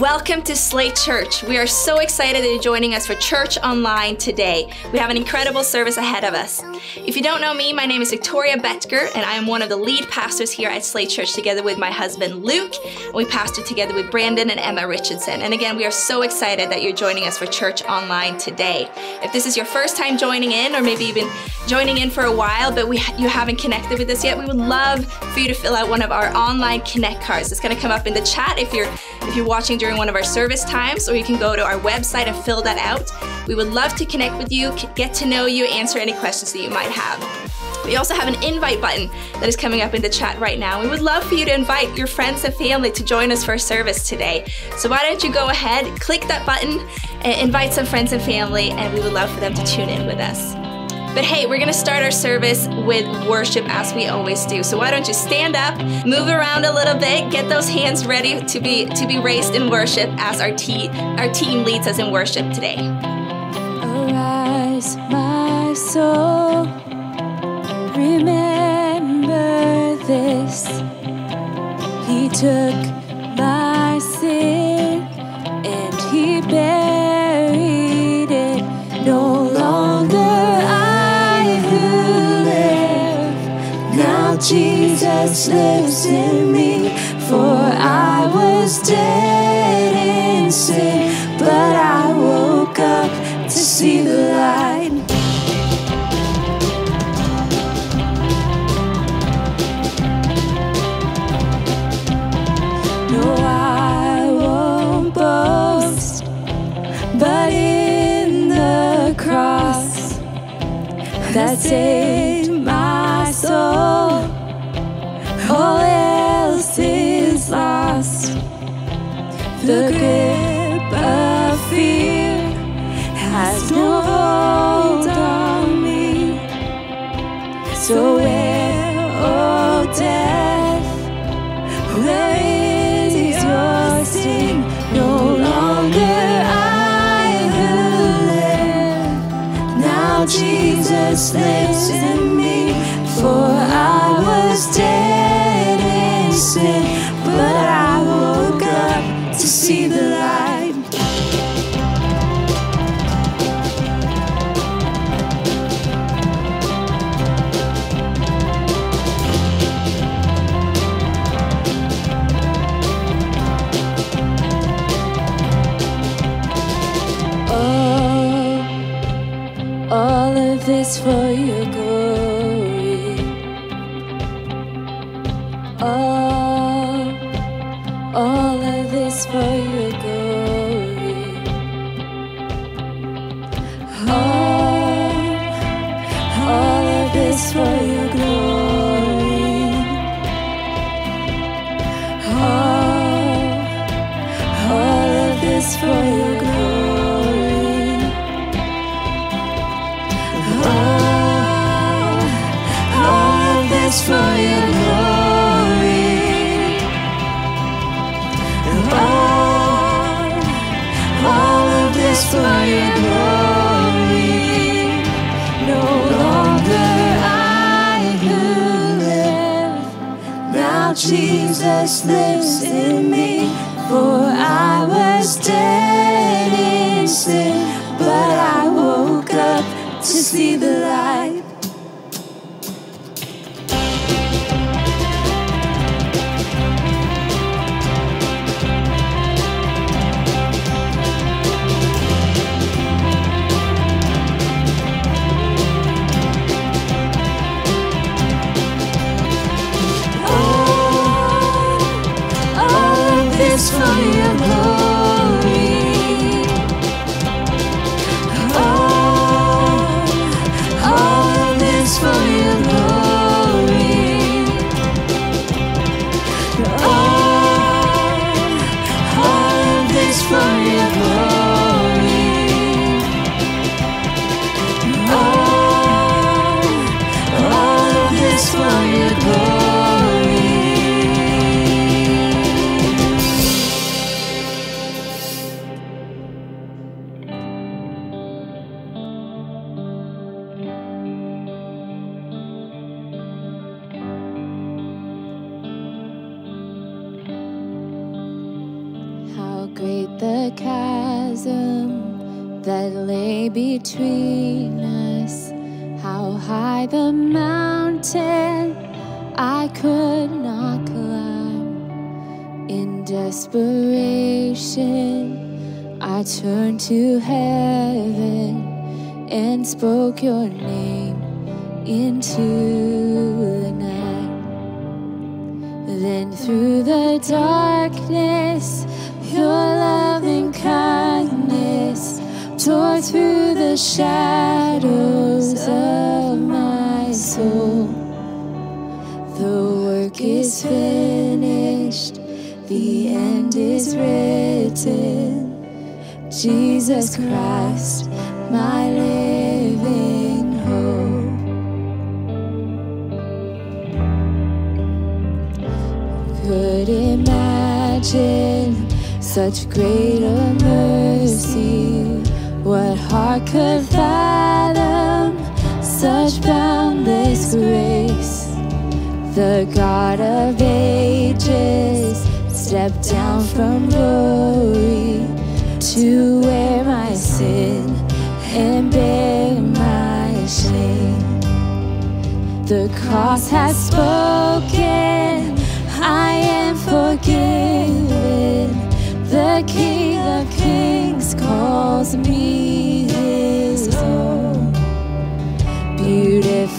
welcome to Slate Church. We are so excited that you're joining us for Church Online today. We have an incredible service ahead of us. If you don't know me, my name is Victoria Betker, and I am one of the lead pastors here at Slate Church together with my husband Luke. We pastor together with Brandon and Emma Richardson. And again, we are so excited that you're joining us for Church Online today. If this is your first time joining in, or maybe you've been joining in for a while, but we, you haven't connected with us yet, we would love for you to fill out one of our online connect cards. It's going to come up in the chat if you're you're watching during one of our service times, or you can go to our website and fill that out. We would love to connect with you, get to know you, answer any questions that you might have. We also have an invite button that is coming up in the chat right now. We would love for you to invite your friends and family to join us for service today. So why don't you go ahead, click that button, invite some friends and family, and we would love for them to tune in with us. But hey, we're gonna start our service with worship as we always do. So why don't you stand up, move around a little bit, get those hands ready to be to be raised in worship as our team our team leads us in worship today. Arise, my soul. Remember this. He took Jesus lives in me. For I was dead in sin, but I woke up to see the light. No, I won't boast, but in the cross that saved my soul. The grip of fear has no hold on me. So where, oh death, where is your sting? No longer I who live. Now Jesus lives in me. For I was dead in sin, Jesus lives in me. For I was dead in sin, but I woke up to see the light. Such greater mercy. What heart could fathom such boundless grace? The God of ages stepped down from glory to wear my sin and bear my shame. The cross has spoken,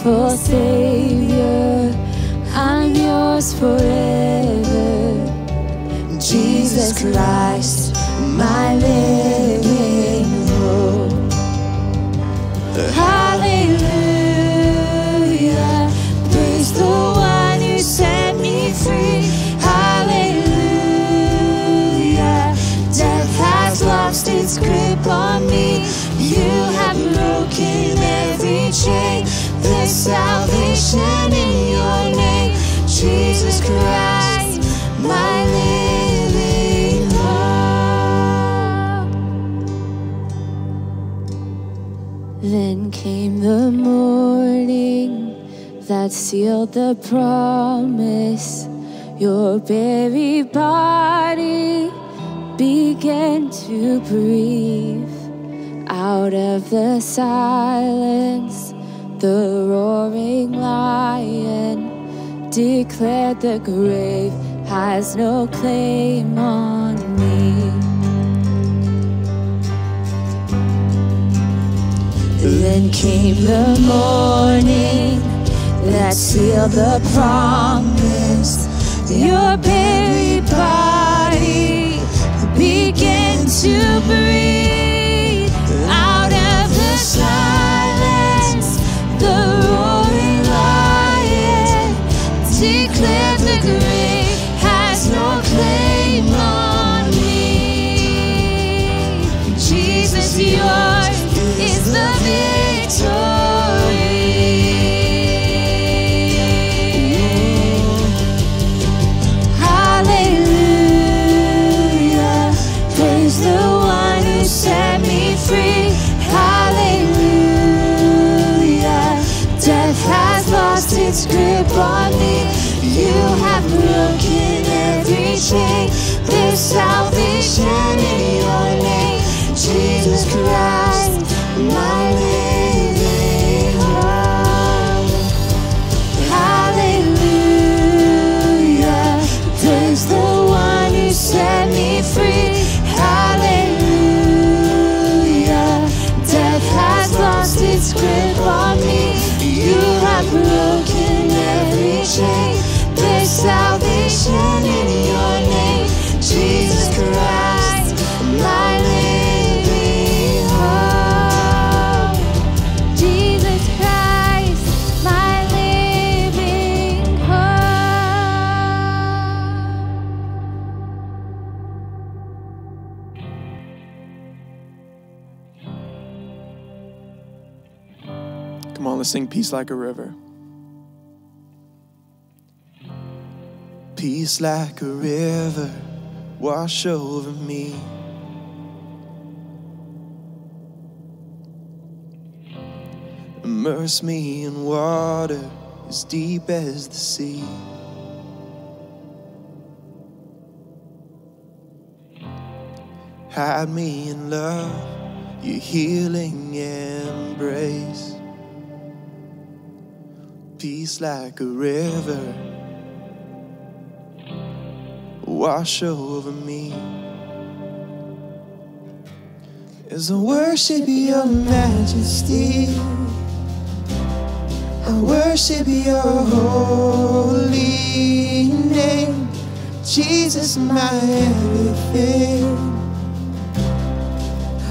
Savior, I'm yours forever. Jesus Christ, my living hope. Hallelujah. Praise the one who set me free. Hallelujah. Death has lost its grip on me. You have broken every chain. Salvation in your name. Jesus Christ, my living hope. Then came the morning that sealed the promise. Your very body began to breathe. Out of the silence, the roaring lion declared the grave has no claim on me. Then came the morning that sealed the promise. Your very body began to breathe yours is the victory. Salvation Come on, let's sing Peace Like a River. Peace like a river, wash over me. Immerse me in water as deep as the sea. hide me in love, your healing embrace. Peace like a river, wash over me. As I worship your majesty, I worship your holy name. Jesus, my everything.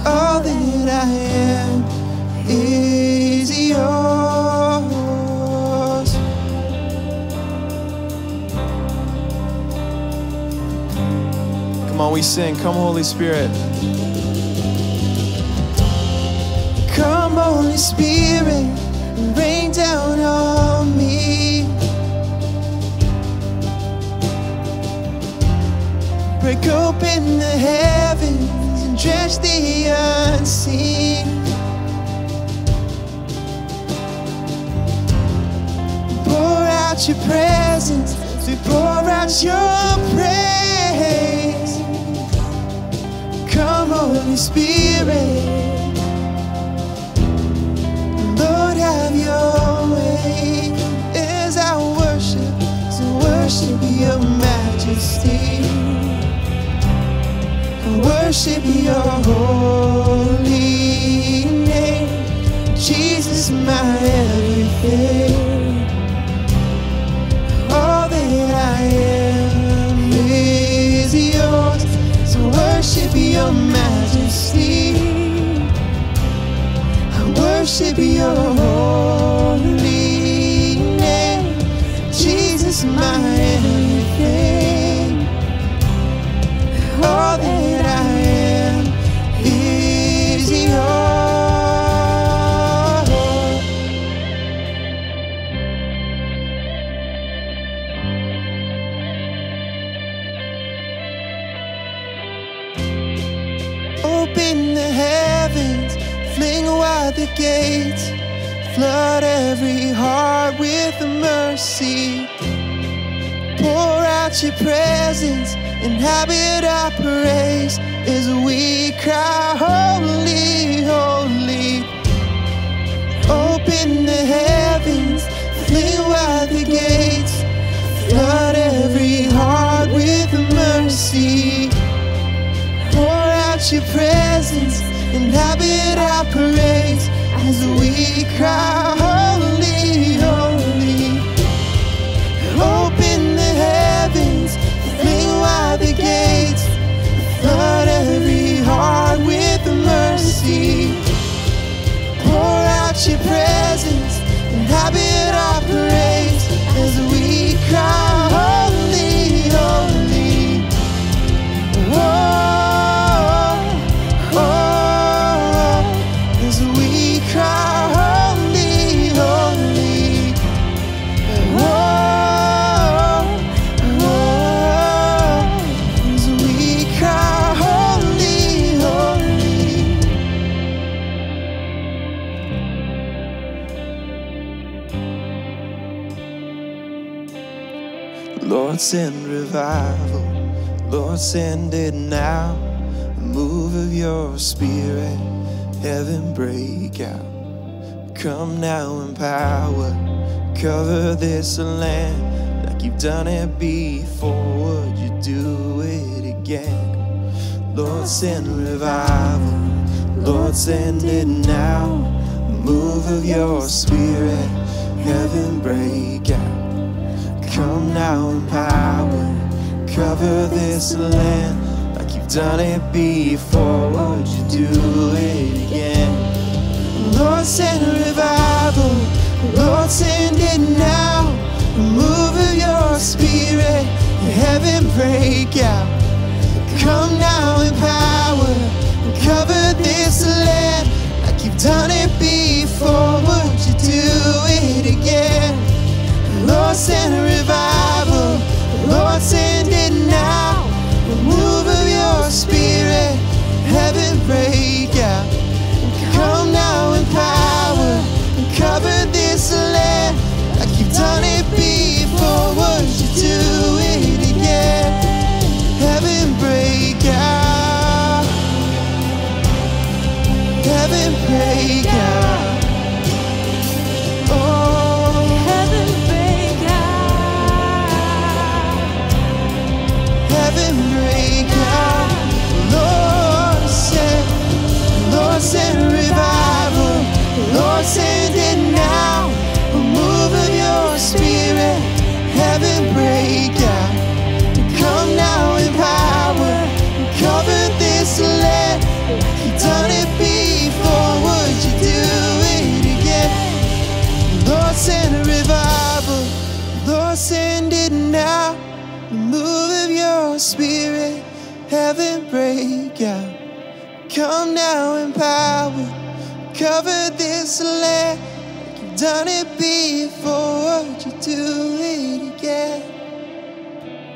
All that I am is yours. We sing. Come, Holy Spirit. Come, Holy Spirit, rain down on me. Break open the heavens and drench the unseen. Pour out your presence we pour out your praise. Come, Holy Spirit. Lord, have your way as I worship, to worship your majesty. Worship your holy name, Jesus, my everything. All that I am worship your majesty. I worship your holy name, Jesus, my everything. All that the gates, flood every heart with mercy. Pour out your presence, and inhabit our praise as we cry, Holy, holy. Open the heavens, fling wide the gates, flood every heart with mercy. Pour out your presence, inhabit our praise as we cry, Holy, holy. Open the heavens, fling wide the gates, flood every heart with mercy. Pour out your presence, inhabit our praise as we cry, Lord, send revival. Lord, send it now. A move of your spirit, heaven break out. Come now in power, cover this land like you've done it before. Would you do it again? Lord, send revival. Lord, send it now. A move of your spirit, heaven break out. Come now in power, cover this land like you've done it before. Would you do it again? Lord, send a revival. Lord, send it now. Move of your spirit, heaven break out. Come now in power, cover this land like you've done it before. Would you do it again? Lord, send a revival. Lord, send it now. A move of your spirit, heaven break Cover this land. Like you've done it before. Would you do it again?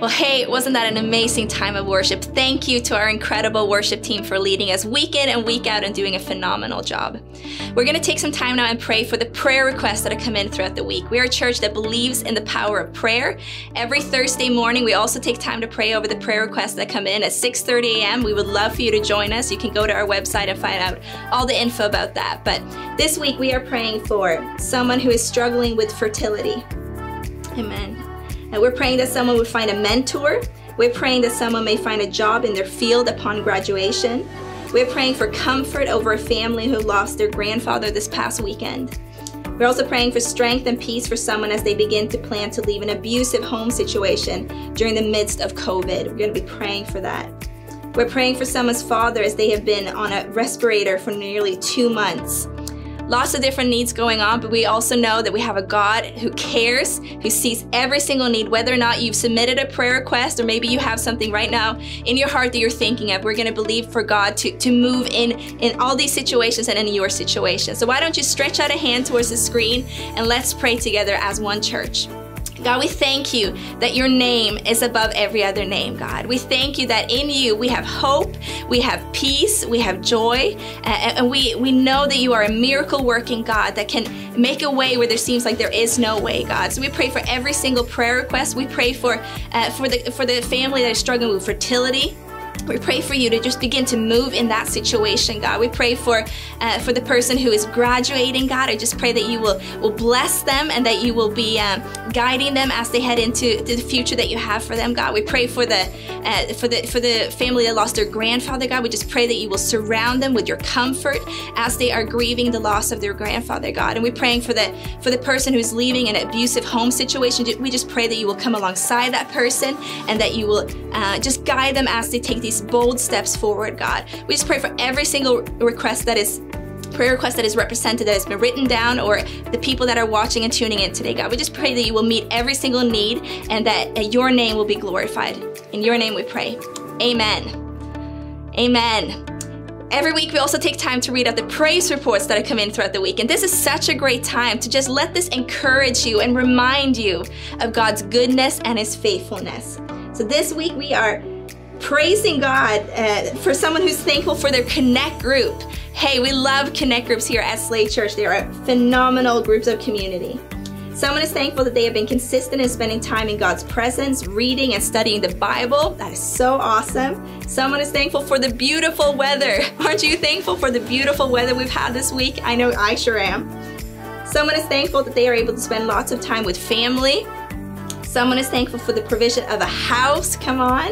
Well, hey, wasn't that an amazing time of worship? Thank you to our incredible worship team for leading us week in and week out and doing a phenomenal job. We're going to take some time now and pray for the prayer requests that have come in throughout the week. We are a church that believes in the power of prayer. Every Thursday morning, we also take time to pray over the prayer requests that come in at 6:30 a.m. We would love for you to join us. You can go to our website and find out all the info about that. But this week, we are praying for someone who is struggling with fertility. Amen. And we're praying that someone would find a mentor. We're praying that someone may find a job in their field upon graduation. We're praying for comfort over a family who lost their grandfather this past weekend. We're also praying for strength and peace for someone as they begin to plan to leave an abusive home situation during the midst of COVID. We're going to be praying for that. We're praying for someone's father as they have been on a respirator for nearly two months. Lots of different needs going on, but we also know that we have a God who cares, who sees every single need, whether or not you've submitted a prayer request or maybe you have something right now in your heart that you're thinking of. We're going to believe for God to, to move in in all these situations and in your situation. So why don't you stretch out a hand towards the screen and let's pray together as one church. God, we thank you that your name is above every other name, God. We thank you that in you we have hope, we have peace, we have joy, and we, we know that you are a miracle working God that can make a way where there seems like there is no way, God. So we pray for every single prayer request. We pray for uh, for the for the family that is struggling with fertility. We pray for you to just begin to move in that situation, God. We pray for uh, for the person who is graduating, God. I just pray that you will will bless them and that you will be um, guiding them as they head into the future that you have for them, God. We pray for the uh, for the for the family that lost their grandfather, God. We just pray that you will surround them with your comfort as they are grieving the loss of their grandfather, God. And we're praying for the for the person who's leaving an abusive home situation. We just pray that you will come alongside that person and that you will uh, just guide them as they take these bold steps forward, God. We just pray for every single request that is prayer request that is represented that has been written down or the people that are watching and tuning in today god we just pray that you will meet every single need and that uh, your name will be glorified in your name we pray amen amen Every week, we also take time to read out the praise reports that have come in throughout the week. And this is such a great time to just let this encourage you and remind you of God's goodness and His faithfulness. So this week, we are praising God uh, for someone who's thankful for their Connect group. Hey, we love Connect groups here at Slate Church. They are phenomenal groups of community. Someone is thankful that they have been consistent in spending time in God's presence, reading and studying the Bible. That is so awesome. Someone is thankful for the beautiful weather. Aren't you thankful for the beautiful weather we've had this week? I know I sure am. Someone is thankful that they are able to spend lots of time with family. Someone is thankful for the provision of a house. Come on.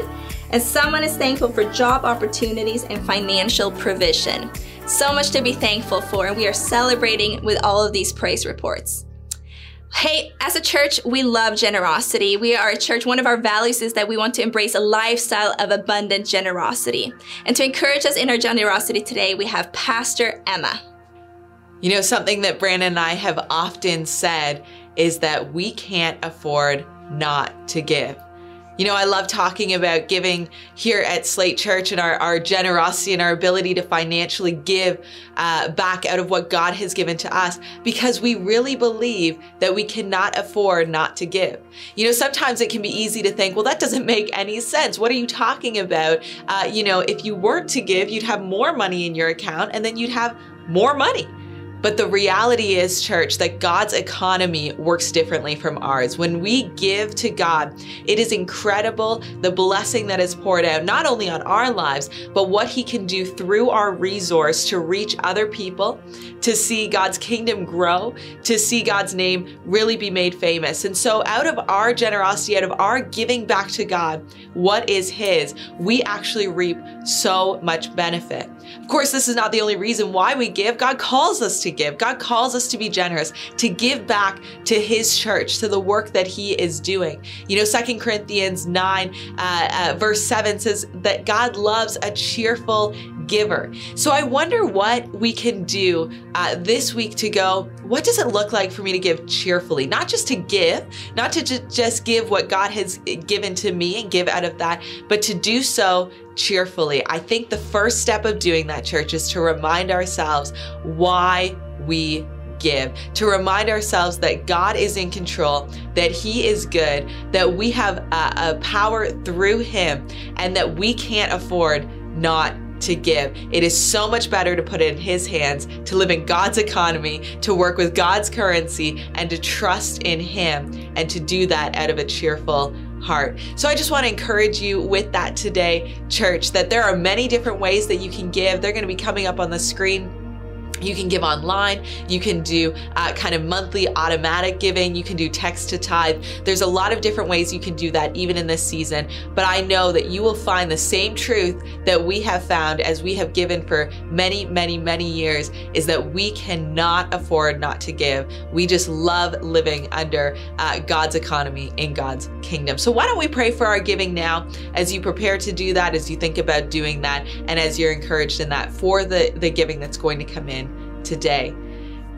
And someone is thankful for job opportunities and financial provision. So much to be thankful for, and we are celebrating with all of these praise reports. Hey, as a church, we love generosity. We are a church, one of our values is that we want to embrace a lifestyle of abundant generosity. And to encourage us in our generosity today, we have Pastor Emma. You know, something that Brandon and I have often said is that we can't afford not to give. You know, I love talking about giving here at Slate Church and our, our generosity and our ability to financially give uh, back out of what God has given to us because we really believe that we cannot afford not to give. You know, sometimes it can be easy to think, well, that doesn't make any sense. What are you talking about? Uh, you know, if you weren't to give, you'd have more money in your account and then you'd have more money. But the reality is, church, that God's economy works differently from ours. When we give to God, it is incredible the blessing that is poured out, not only on our lives, but what He can do through our resource to reach other people, to see God's kingdom grow, to see God's name really be made famous. And so, out of our generosity, out of our giving back to God, what is His, we actually reap so much benefit. Of course, this is not the only reason why we give. God calls us to give. God calls us to be generous, to give back to His church, to the work that He is doing. You know, Second Corinthians 9, uh, uh, verse 7 says that God loves a cheerful giver. So I wonder what we can do uh, this week to go, what does it look like for me to give cheerfully? Not just to give, not to ju- just give what God has given to me and give out of that, but to do so cheerfully. I think the first step of doing that, church, is to remind ourselves why we give, to remind ourselves that God is in control, that He is good, that we have a, a power through Him, and that we can't afford not to give. It is so much better to put it in His hands, to live in God's economy, to work with God's currency, and to trust in Him, and to do that out of a cheerful heart. So I just want to encourage you with that today, church, that there are many different ways that you can give. They're going to be coming up on the screen. You can give online. You can do uh, kind of monthly automatic giving. You can do text to tithe. There's a lot of different ways you can do that, even in this season. But I know that you will find the same truth that we have found as we have given for many, many, many years is that we cannot afford not to give. We just love living under uh, God's economy in God's kingdom. So why don't we pray for our giving now as you prepare to do that, as you think about doing that, and as you're encouraged in that for the, the giving that's going to come in today.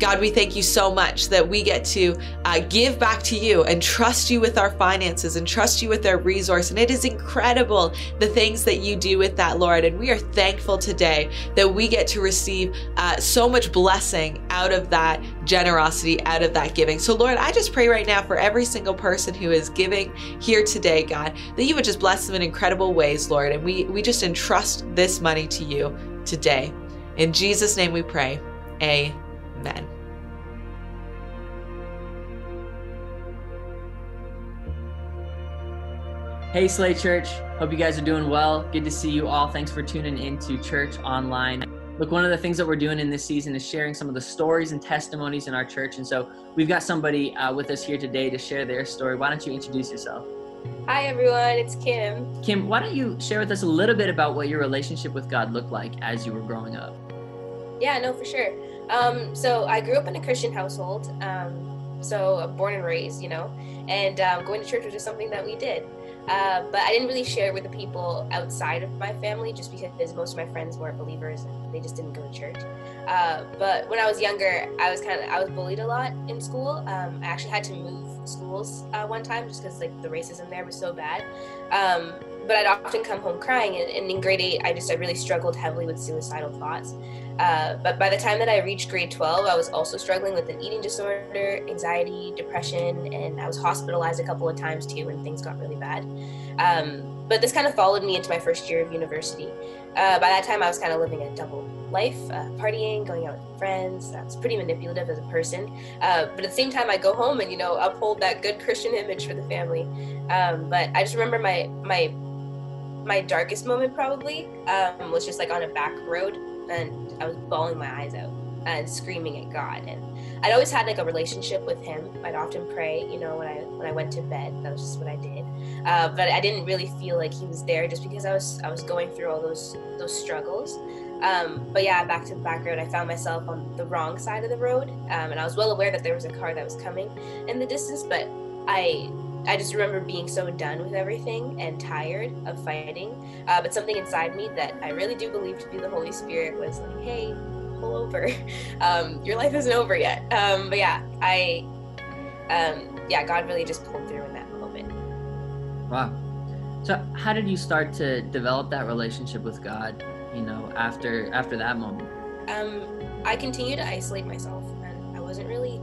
God, we thank you so much that we get to uh, give back to you and trust you with our finances and trust you with our resource. And it is incredible the things that you do with that, Lord. And we are thankful today that we get to receive uh, so much blessing out of that generosity, out of that giving. So, Lord, I just pray right now for every single person who is giving here today, God, that you would just bless them in incredible ways, Lord. And we, we just entrust this money to you today. In Jesus' name we pray. Amen. Hey, Slate Church. Hope you guys are doing well. Good to see you all. Thanks for tuning in to Church Online. Look, one of the things that we're doing in this season is sharing some of the stories and testimonies in our church. And so we've got somebody uh, with us here today to share their story. Why don't you introduce yourself? Hi everyone, it's Kim. Kim, why don't you share with us a little bit about what your relationship with God looked like as you were growing up? Yeah, no, for sure. Um, so I grew up in a Christian household. Um, so born and raised, you know, and um, going to church was just something that we did. Uh, but I didn't really share with the people outside of my family just because most of my friends weren't believers and they just didn't go to church. Uh, but when I was younger, I was kind of I was bullied a lot in school. Um, I actually had to move schools uh, one time just because like the racism there was so bad. Um, but I'd often come home crying, and, and, in grade eight, I just I really struggled heavily with suicidal thoughts. Uh, but by the time that I reached grade 12, I was also struggling with an eating disorder, anxiety, depression, and I was hospitalized a couple of times too when things got really bad. Um, but this kind of followed me into my first year of university. Uh, by that time, I was kind of living a double life, uh, partying, going out with friends. I was pretty manipulative as a person. Uh, but at the same time, I go home and you know uphold that good Christian image for the family. Um, but I just remember my my my darkest moment probably um, was just like on a back road and I was bawling my eyes out and screaming at God. And I'd always had like a relationship with Him. I'd often pray, you know, when I when I went to bed. That was just what I did. Uh, but I didn't really feel like He was there, just because I was I was going through all those those struggles. Um, but yeah, back to the back road, I found myself on the wrong side of the road, um, and I was well aware that there was a car that was coming in the distance, but I I just remember being so done with everything and tired of fighting. Uh, but something inside me that I really do believe to be the Holy Spirit was like, hey, pull over. Um, your life isn't over yet. Um, but yeah, I, um, yeah, God really just pulled through in that moment. Wow. So how did you start to develop that relationship with God, you know, after after that moment? Um, I continued to isolate myself and I wasn't really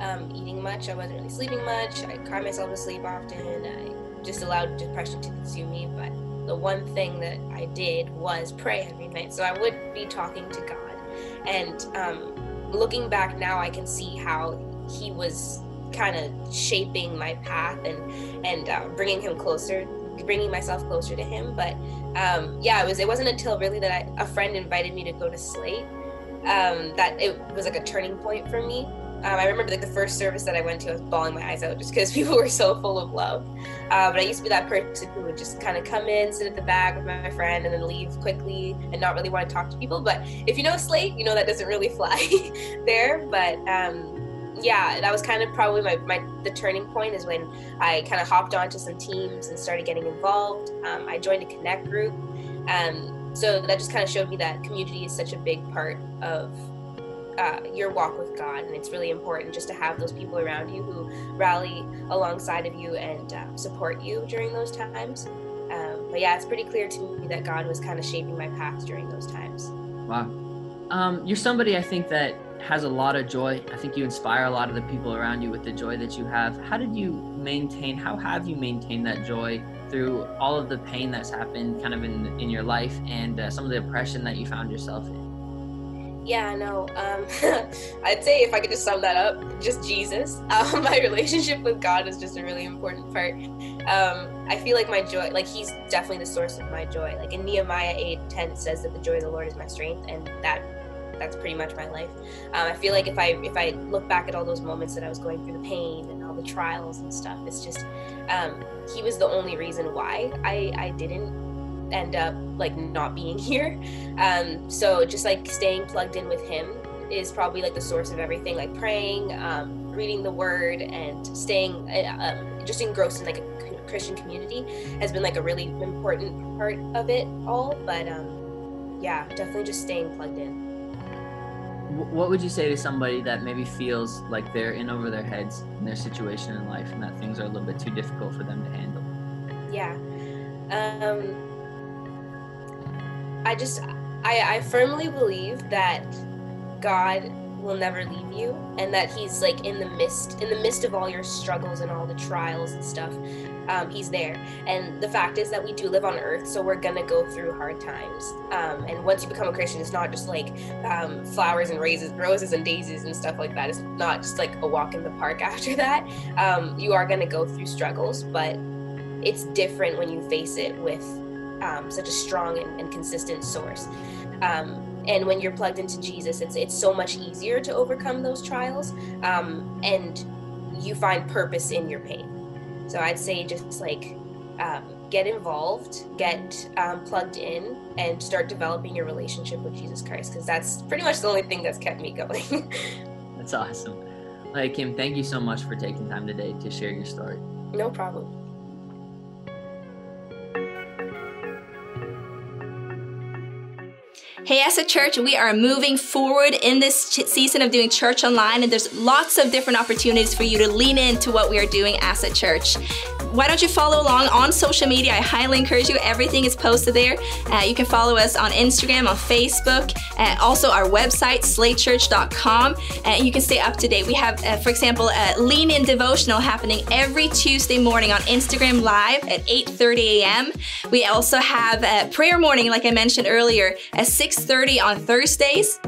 um, eating much. I wasn't really sleeping much. I cried myself to sleep often. I just allowed depression to consume me. But the one thing that I did was pray every night. So I would be talking to God. And um, looking back now, I can see how he was kind of shaping my path and and uh, bringing him closer, bringing myself closer to him. But um, yeah, it was it wasn't until really that I, a friend invited me to go to Slate um, that it was like a turning point for me. Um, I remember like the first service that I went to, I was bawling my eyes out just because people were so full of love. Uh, but I used to be that person who would just kind of come in, sit at the back with my friend, and then leave quickly and not really want to talk to people. But if you know Slate, you know that doesn't really fly there. But um, yeah, that was kind of probably my, my the turning point is when I kind of hopped onto some teams and started getting involved. Um, I joined a connect group. Um, so that just kind of showed me that community is such a big part of uh, your walk with God, and it's really important just to have those people around you who rally alongside of you and uh, support you during those times. Um, but yeah, it's pretty clear to me that God was kind of shaping my path during those times. Wow. Um, you're somebody I think that has a lot of joy. I think you inspire a lot of the people around you with the joy that you have. How did you maintain, how have you maintained that joy through all of the pain that's happened kind of in, in your life and uh, some of the oppression that you found yourself in? Yeah, no. Um, I'd say if I could just sum that up, just Jesus. Um, my relationship with God is just a really important part. Um, I feel like my joy, like He's definitely the source of my joy. Like in Nehemiah 8 10 says that the joy of the Lord is my strength, and that that's pretty much my life. Um, I feel like if I if I look back at all those moments that I was going through the pain and all the trials and stuff, it's just um, He was the only reason why I I didn't end up like not being here. Um, so just like staying plugged in with him is probably like the source of everything. Like praying, um, reading the Word, and staying uh, um, just engrossed in like a Christian community has been like a really important part of it all. But um, yeah, definitely just staying plugged in. What would you say to somebody that maybe feels like they're in over their heads in their situation in life and that things are a little bit too difficult for them to handle? Yeah. Um, I just I, I firmly believe that God will never leave you and that he's like in the midst in the midst of all your struggles and all the trials and stuff um, he's there. And the fact is that we do live on earth so we're gonna go through hard times. Um, and once you become a christian it's not just like um, flowers and roses roses and daisies and stuff like that. It's not just like a walk in the park after that. Um, you are gonna go through struggles but it's different when you face it with um, such a strong and, and consistent source. Um, and when you're plugged into Jesus, it's it's so much easier to overcome those trials, um, and you find purpose in your pain. So I'd say just like um, get involved, get um, plugged in, and start developing your relationship with Jesus Christ, because that's pretty much the only thing that's kept me going. that's awesome. Like Kim, thank you so much for taking time today to share your story. No problem. Hey, as a church, we are moving forward in this ch- season of doing church online, and there's lots of different opportunities for you to lean into what we are doing as a church. Why don't you follow along on social media? I highly encourage you. Everything is posted there. Uh, you can follow us on Instagram, on Facebook, uh, also our website, slatechurch.com, and you can stay up to date. We have, uh, for example, a Lean In devotional happening every Tuesday morning on Instagram Live at 8:30 a.m. We also have a prayer morning, like I mentioned earlier, at 6 6.30 on Thursdays.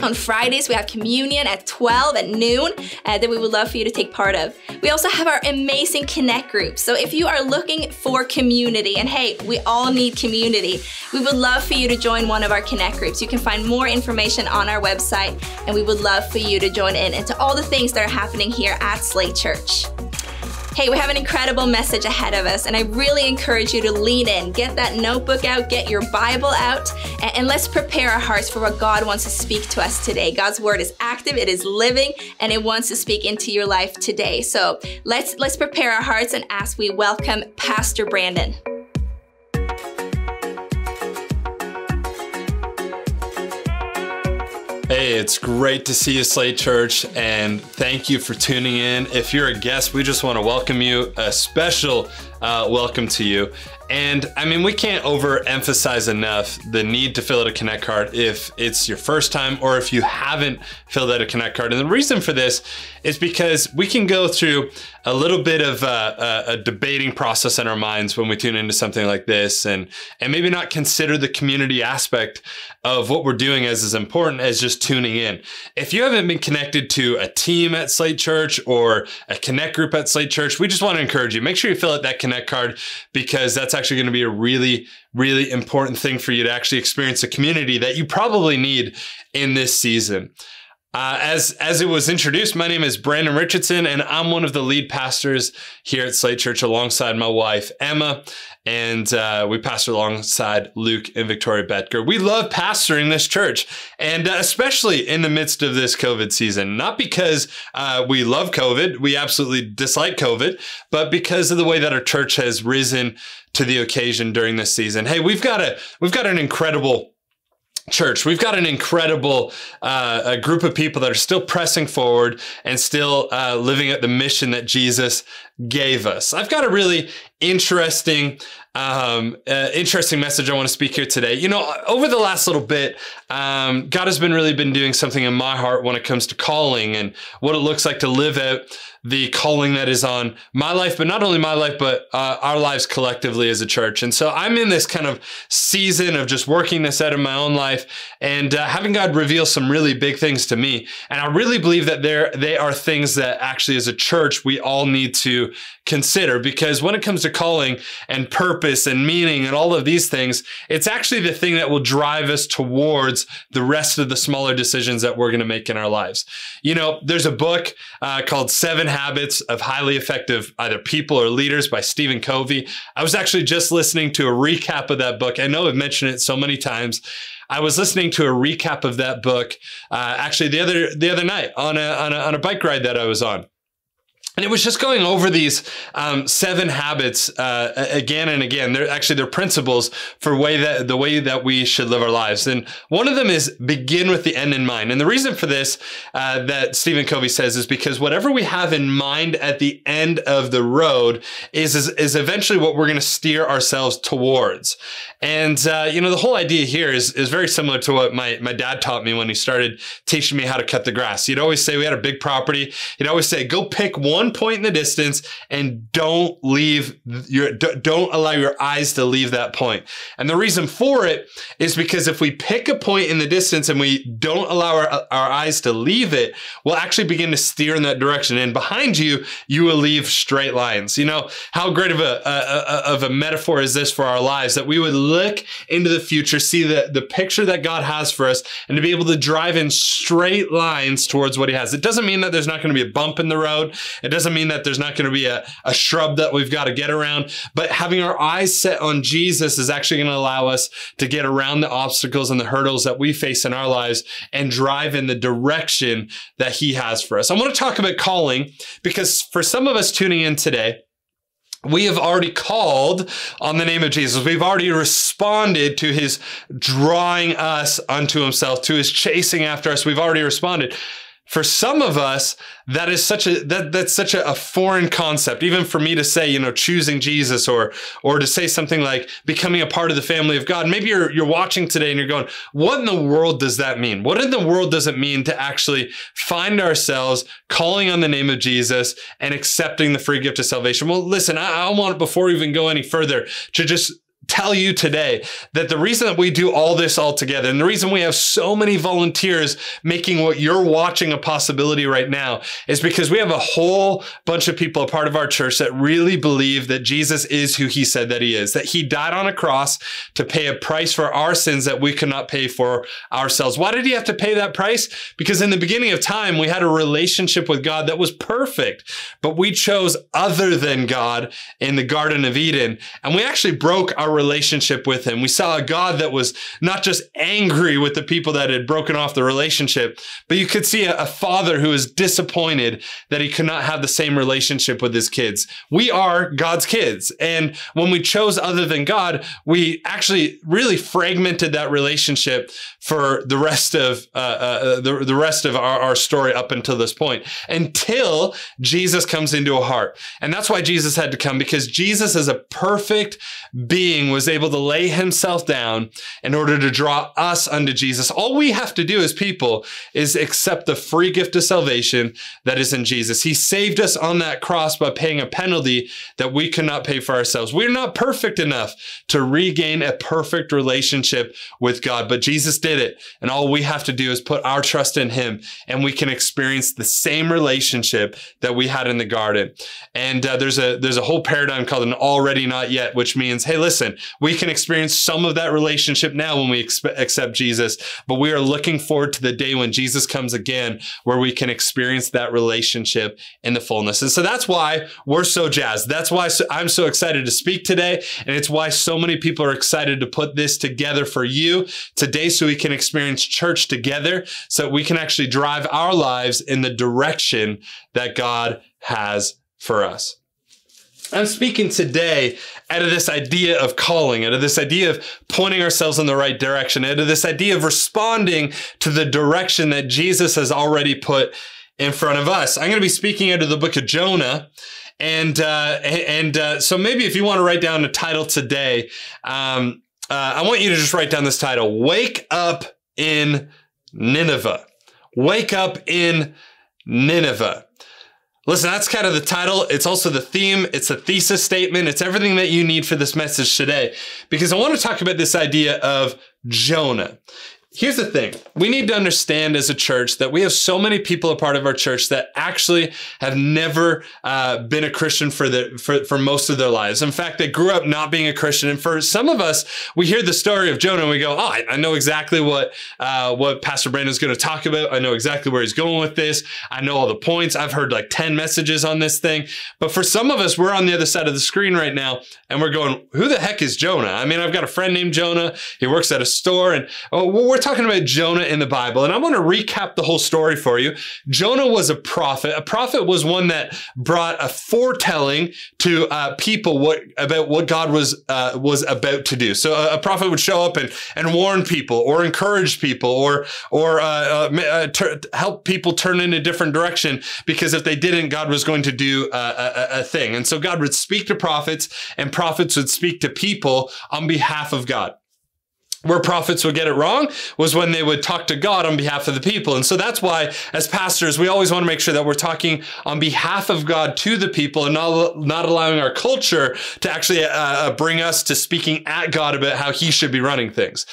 On Fridays, we have communion at 12 at noon uh, that we would love for you to take part of. We also have our amazing Connect group. So if you are looking for community, and hey, we all need community, we would love for you to join one of our Connect groups. You can find more information on our website, and we would love for you to join in into all the things that are happening here at Slate Church. Hey, we have an incredible message ahead of us, and I really encourage you to lean in. Get that notebook out, get your Bible out, and, let's prepare our hearts for what God wants to speak to us today. God's word is active, it is living, and it wants to speak into your life today. So let's let's prepare our hearts and ask. we welcome Pastor Brandon. Hey, it's great to see you, Slate Church, and thank you for tuning in. If you're a guest, we just want to welcome you. A special uh, welcome to you. And I mean, we can't overemphasize enough the need to fill out a Connect card if it's your first time or if you haven't filled out a Connect card. And the reason for this is because we can go through a little bit of a, a, a debating process in our minds when we tune into something like this, and and maybe not consider the community aspect of what we're doing as as important as just tuning in. If you haven't been connected to a team at Slate Church or a Connect group at Slate Church, we just want to encourage you. Make sure you fill out that Connect card because that's actually going to be a really, really important thing for you to actually experience a community that you probably need in this season. Uh, as as it was introduced, my name is Brandon Richardson, and I'm one of the lead pastors here at Slate Church, alongside my wife Emma, and uh, we pastor alongside Luke and Victoria Betker. We love pastoring this church, and uh, especially in the midst of this COVID season. Not because uh, we love COVID, we absolutely dislike COVID, but because of the way that our church has risen to the occasion during this season. Hey, we've got a we've got an incredible church. We've got an incredible uh, a group of people that are still pressing forward and still uh, living at the mission that Jesus gave us. I've got a really interesting um, uh, interesting message I want to speak here today. You know, over the last little bit, um, God has been really been doing something in my heart when it comes to calling and what it looks like to live out the calling that is on my life, but not only my life, but uh, our lives collectively as a church. And so I'm in this kind of season of just working this out in my own life and uh, having God reveal some really big things to me. And I really believe that there they are things that actually, as a church, we all need to consider because when it comes to calling and purpose and meaning and all of these things, it's actually the thing that will drive us towards the rest of the smaller decisions that we're going to make in our lives. You know, there's a book uh, called Seven Habits of Highly Effective Either People or Leaders by Stephen Covey. I was actually just listening to a recap of that book. I know I've mentioned it so many times. I was listening to a recap of that book uh, actually the other the other night on a, on a on a bike ride that I was on. And it was just going over these um, seven habits uh, again and again. They're actually they're principles for way that the way that we should live our lives. And one of them is begin with the end in mind. And the reason for this uh, that Stephen Covey says is because whatever we have in mind at the end of the road is is, is eventually what we're going to steer ourselves towards. And uh, you know the whole idea here is is very similar to what my my dad taught me when he started teaching me how to cut the grass. He'd always say we had a big property. He'd always say go pick one one point in the distance and don't leave your don't allow your eyes to leave that point. And the reason for it is because if we pick a point in the distance and we don't allow our, our eyes to leave it, we'll actually begin to steer in that direction. And behind you, you will leave straight lines. You know how great of a, a, a of a metaphor is this for our lives that we would look into the future, see the the picture that God has for us, and to be able to drive in straight lines towards what He has. It doesn't mean that there's not going to be a bump in the road. It doesn't mean that there's not going to be a, a shrub that we've got to get around, but having our eyes set on Jesus is actually going to allow us to get around the obstacles and the hurdles that we face in our lives and drive in the direction that He has for us. I want to talk about calling because for some of us tuning in today, we have already called on the name of Jesus. We've already responded to his drawing us unto himself, to his chasing after us. We've already responded for some of us that is such a that that's such a, a, foreign concept. Even for me to say you know choosing jesus or or to say something like becoming a part of the family of god. Maybe you're you're watching today and you're going what in the world does that mean? What in the world does it mean to actually find ourselves calling on the name of jesus and accepting the free gift of salvation? Well listen i, I want before we even go any further to just tell you today that the reason that we do all this all together and the reason we have so many volunteers making what you're watching a possibility right now is because we have a whole bunch of people a part of our church that really believe that Jesus is who he said that he is, that he died on a cross to pay a price for our sins that we could not pay for ourselves. Why did he have to pay that price? Because in the beginning of time, we had a relationship with God that was perfect, but we chose other than God in the Garden of Eden. And we actually broke our relationship with him. We saw a God that was not just angry with the people that had broken off the relationship, but you could see a, a father who was disappointed that he could not have the same relationship with his kids. We are God's kids. And when we chose other than God, we actually really fragmented that relationship for the rest of uh, uh, the, the rest of our, our story up until this point until Jesus comes into a heart. And that's why Jesus had to come because Jesus is a perfect being was able to lay himself down in order to draw us unto Jesus. All we have to do as people is accept the free gift of salvation that is in Jesus. He saved us on that cross by paying a penalty that we cannot pay for ourselves. We're not perfect enough to regain a perfect relationship with God, but Jesus did it. And all we have to do is put our trust in him and we can experience the same relationship that we had in the garden. And uh, there's a there's a whole paradigm called an already not yet, which means, hey, listen, we can experience some of that relationship now when we expe- accept Jesus, but we are looking forward to the day when Jesus comes again, where we can experience that relationship in the fullness. And so that's why we're so jazzed. That's why I'm so excited to speak today, and it's why so many people are excited to put this together for you today, so we can experience church together, so we can actually drive our lives in the direction that God has for us. I'm speaking today out of this idea of calling, out of this idea of pointing ourselves in the right direction, out of this idea of responding to the direction that Jesus has already put in front of us. I'm going to be speaking out of the book of Jonah. And, uh, and, uh, so maybe if you want to write down a title today, um, uh, I want you to just write down this title, Wake Up in Nineveh. Wake Up in Nineveh. Listen, that's kind of the title. It's also the theme. It's a thesis statement. It's everything that you need for this message today. Because I want to talk about this idea of Jonah. Here's the thing. We need to understand as a church that we have so many people a part of our church that actually have never uh, been a Christian for the for, for most of their lives. In fact, they grew up not being a Christian. And for some of us, we hear the story of Jonah and we go, "Oh, I, I know exactly what uh, what Pastor Brandon's going to talk about. I know exactly where he's going with this. I know all the points. I've heard like ten messages on this thing." But for some of us, we're on the other side of the screen right now, and we're going, "Who the heck is Jonah?" I mean, I've got a friend named Jonah. He works at a store, and oh, we're talking about Jonah in the Bible, and I want to recap the whole story for you. Jonah was a prophet. A prophet was one that brought a foretelling to uh, people what about what God was uh, was about to do. So a, a, prophet would show up and and warn people, or encourage people, or or uh, uh, uh ter- help people turn in a different direction. Because if they didn't, God was going to do a, a, a thing. And so God would speak to prophets, and prophets would speak to people on behalf of God where prophets would get it wrong was when they would talk to God on behalf of the people. And so that's why, as pastors, we always want to make sure that we're talking on behalf of God to the people and not, not allowing our culture to actually uh, uh bring us to speaking at God about how he should be running things.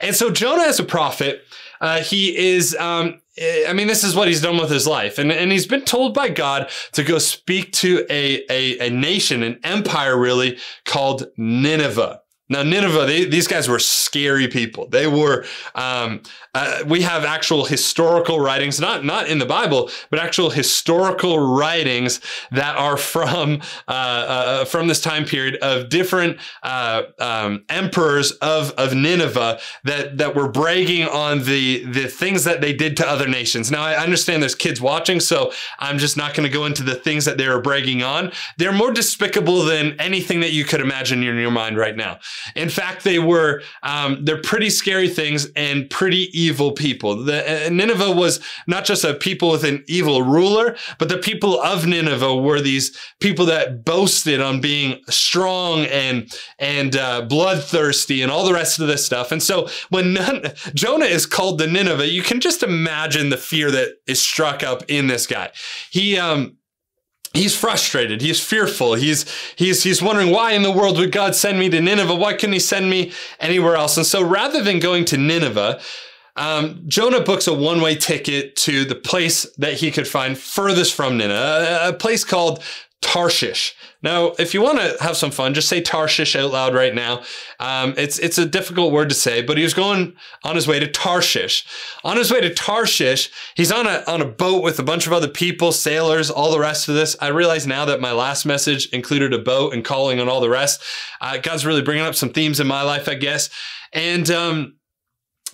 And so Jonah, as a prophet, uh, he is, um, I mean, this is what he's done with his life. And, and he's been told by God to go speak to a, a, a nation, an empire really, called Nineveh. Now, Nineveh, they, these guys were scary people. They were, um, uh, we have actual historical writings, not, not in the Bible, but actual historical writings that are from, uh, uh, from this time period of different, uh, um, emperors of, of Nineveh that, that were bragging on the, the things that they did to other nations. Now, I understand there's kids watching, so I'm just not going to go into the things that they were bragging on. They're more despicable than anything that you could imagine in your mind right now. In fact, they were um, they're pretty scary things and pretty evil people. The, uh, Nineveh was not just a people with an evil ruler, but the people of Nineveh were these people that boasted on being strong and and uh, bloodthirsty and all the rest of this stuff. And so when none, Jonah is called to Nineveh, you can just imagine the fear that is struck up in this guy. He um he's frustrated. He's fearful. He's he's he's wondering why in the world would god send me to nineveh? Why couldn't he send me anywhere else? And so rather than going to nineveh um, Jonah books a one-way ticket to the place that he could find furthest from Nineveh, a, a place called Tarshish. Now, if you want to have some fun, just say Tarshish out loud right now. Um, it's it's a difficult word to say, but he was going on his way to Tarshish. On his way to Tarshish, he's on a on a boat with a bunch of other people, sailors, all the rest of this. I realize now that my last message included a boat and calling on all the rest. Uh, God's really bringing up some themes in my life, I guess. And um,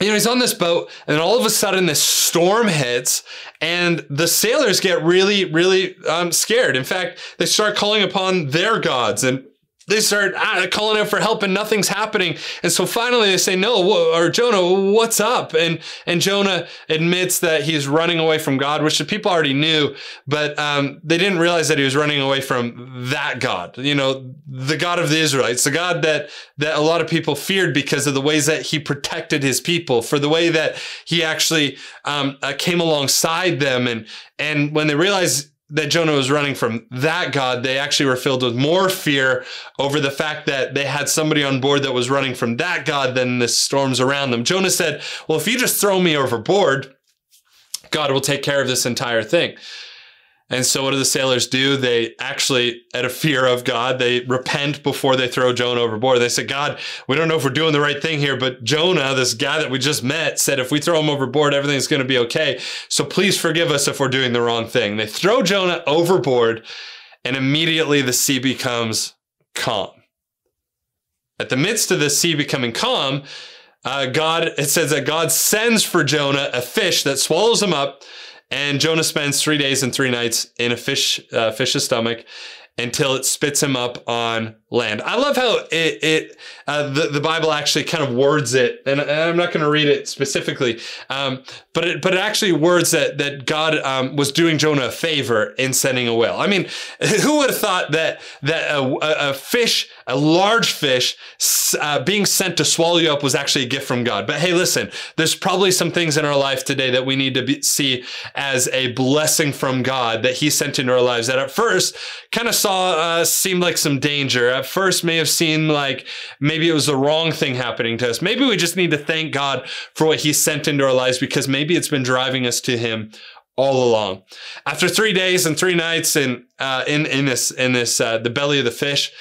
you know, he's on this boat, and all of a sudden, this storm hits, and the sailors get really, really um, scared. In fact, they start calling upon their gods and they start uh, calling out for help and nothing's happening. And so finally they say, no, or Jonah, what's up? And, and Jonah admits that he's running away from God, which the people already knew, but, um, they didn't realize that he was running away from that God, you know, the God of the Israelites, the God that, that a lot of people feared because of the ways that he protected his people, for the way that he actually, um, uh, came alongside them. And, and when they realized that Jonah was running from that God, they actually were filled with more fear over the fact that they had somebody on board that was running from that God than the storms around them. Jonah said, Well, if you just throw me overboard, God will take care of this entire thing. And so, what do the sailors do? They actually, out of fear of God, they repent before they throw Jonah overboard. They say, God, we don't know if we're doing the right thing here, but Jonah, this guy that we just met, said if we throw him overboard, everything's going to be okay. So, please forgive us if we're doing the wrong thing. They throw Jonah overboard, and immediately the sea becomes calm. At the midst of the sea becoming calm, uh, God, it says that God sends for Jonah a fish that swallows him up and Jonah spends three days and three nights in a fish uh, fish's stomach until it spits him up on land. I love how it, it uh, the, the Bible actually kind of words it, and I'm not going to read it specifically, um, but it, but it actually words that that God um, was doing Jonah a favor in sending a whale. I mean, who would have thought that that a, a fish, a large fish, uh, being sent to swallow you up was actually a gift from God? But hey, listen, there's probably some things in our life today that we need to be, see as a blessing from God that He sent into our lives that at first kind of saw uh, seemed like some danger at first may have seemed like maybe it was the wrong thing happening to us. Maybe we just need to thank God for what He sent into our lives because maybe it's been driving us to Him all along. After three days and three nights in uh, in in this in this uh, the belly of the fish,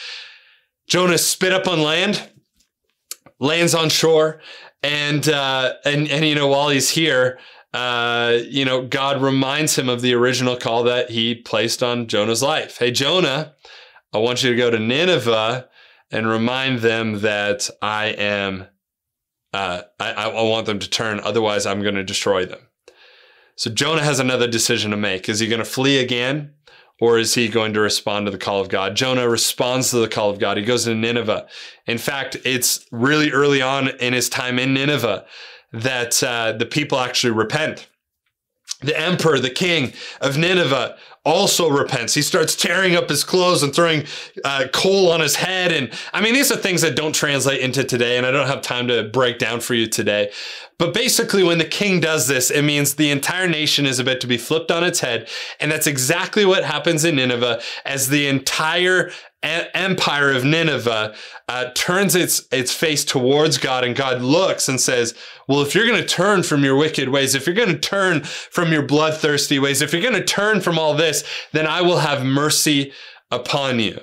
Jonah spit up on land, lands on shore, and uh, and and you know while he's here. Uh, you know, God reminds him of the original call that he placed on Jonah's life. Hey, Jonah, I want you to go to Nineveh and remind them that I am, uh, I, I want them to turn, otherwise, I'm going to destroy them. So Jonah has another decision to make. Is he going to flee again? Or is he going to respond to the call of God? Jonah responds to the call of God. He goes to Nineveh. In fact, it's really early on in his time in Nineveh that uh, the people actually repent the emperor, the king of Nineveh, also repents. He starts tearing up his clothes and throwing uh, coal on his head. And I mean, these are things that don't translate into today, and I don't have time to break down for you today. But basically, when the king does this, it means the entire nation is about to be flipped on its head. And that's exactly what happens in Nineveh as the entire empire of Nineveh uh, turns its its face towards God, and God looks and says, "Well, if you're going to turn from your wicked ways, if you're going to turn from your bloodthirsty ways, if you're going to turn from all this, then I will have mercy upon you."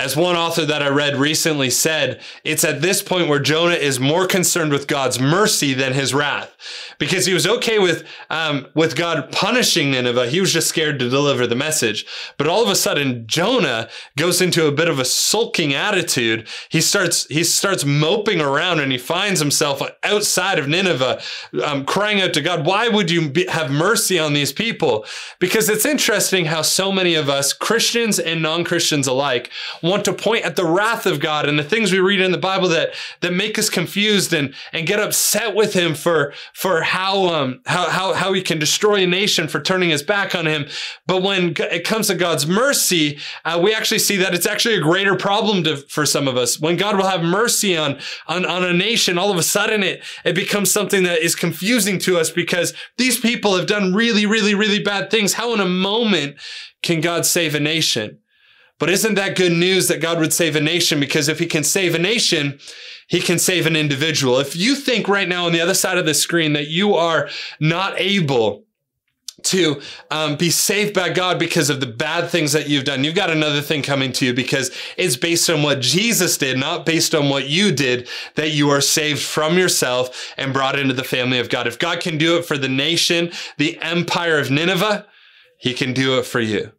As one author that I read recently said, it's at this point where Jonah is more concerned with God's mercy than his wrath, because he was okay with um, with God punishing Nineveh. He was just scared to deliver the message. But all of a sudden, Jonah goes into a bit of a sulking attitude. He starts he starts moping around, and he finds himself outside of Nineveh, um, crying out to God, "Why would you be, have mercy on these people?" Because it's interesting how so many of us, Christians and non Christians alike, want to point at the wrath of God and the things we read in the Bible that that make us confused and and get upset with him for for how um how how how he can destroy a nation for turning his back on him. But when it comes to God's mercy, uh, we actually see that it's actually a greater problem to, for some of us. When God will have mercy on on on a nation, all of a sudden it it becomes something that is confusing to us because these people have done really really really bad things. How in a moment can God save a nation? But isn't that good news that God would save a nation? Because if he can save a nation, he can save an individual. If you think right now on the other side of the screen that you are not able to um, be saved by God because of the bad things that you've done. You've got another thing coming to you because it's based on what Jesus did, not based on what you did, that you are saved from yourself and brought into the family of God. If God can do it for the nation, the empire of Nineveh, he can do it for you.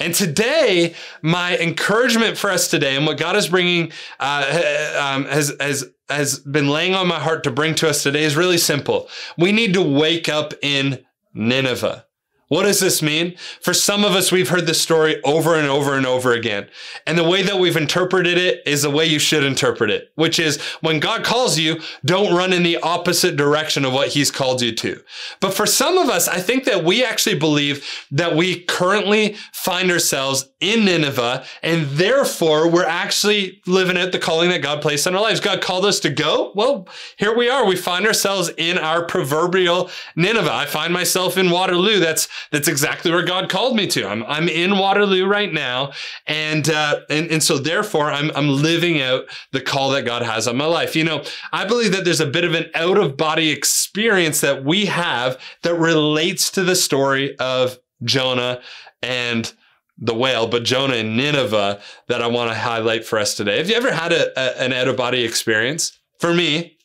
And today, my encouragement for us today, and what God is bringing, uh, um, has has has been laying on my heart to bring to us today, is really simple. We need to wake up in Nineveh. What does this mean? For some of us, we've heard this story over and over and over again. And the way that we've interpreted it is the way you should interpret it, which is when God calls you, don't run in the opposite direction of what he's called you to. But for some of us, I think that we actually believe that we currently find ourselves in Nineveh and therefore we're actually living out the calling that God placed in our lives. God called us to go. Well, here we are. We find ourselves in our proverbial Nineveh. I find myself in Waterloo. That's that's exactly where God called me to. I'm I'm in Waterloo right now, and uh, and and so therefore I'm I'm living out the call that God has on my life. You know, I believe that there's a bit of an out of body experience that we have that relates to the story of Jonah and the whale, but Jonah and Nineveh that I want to highlight for us today. Have you ever had a, a, an out of body experience? For me,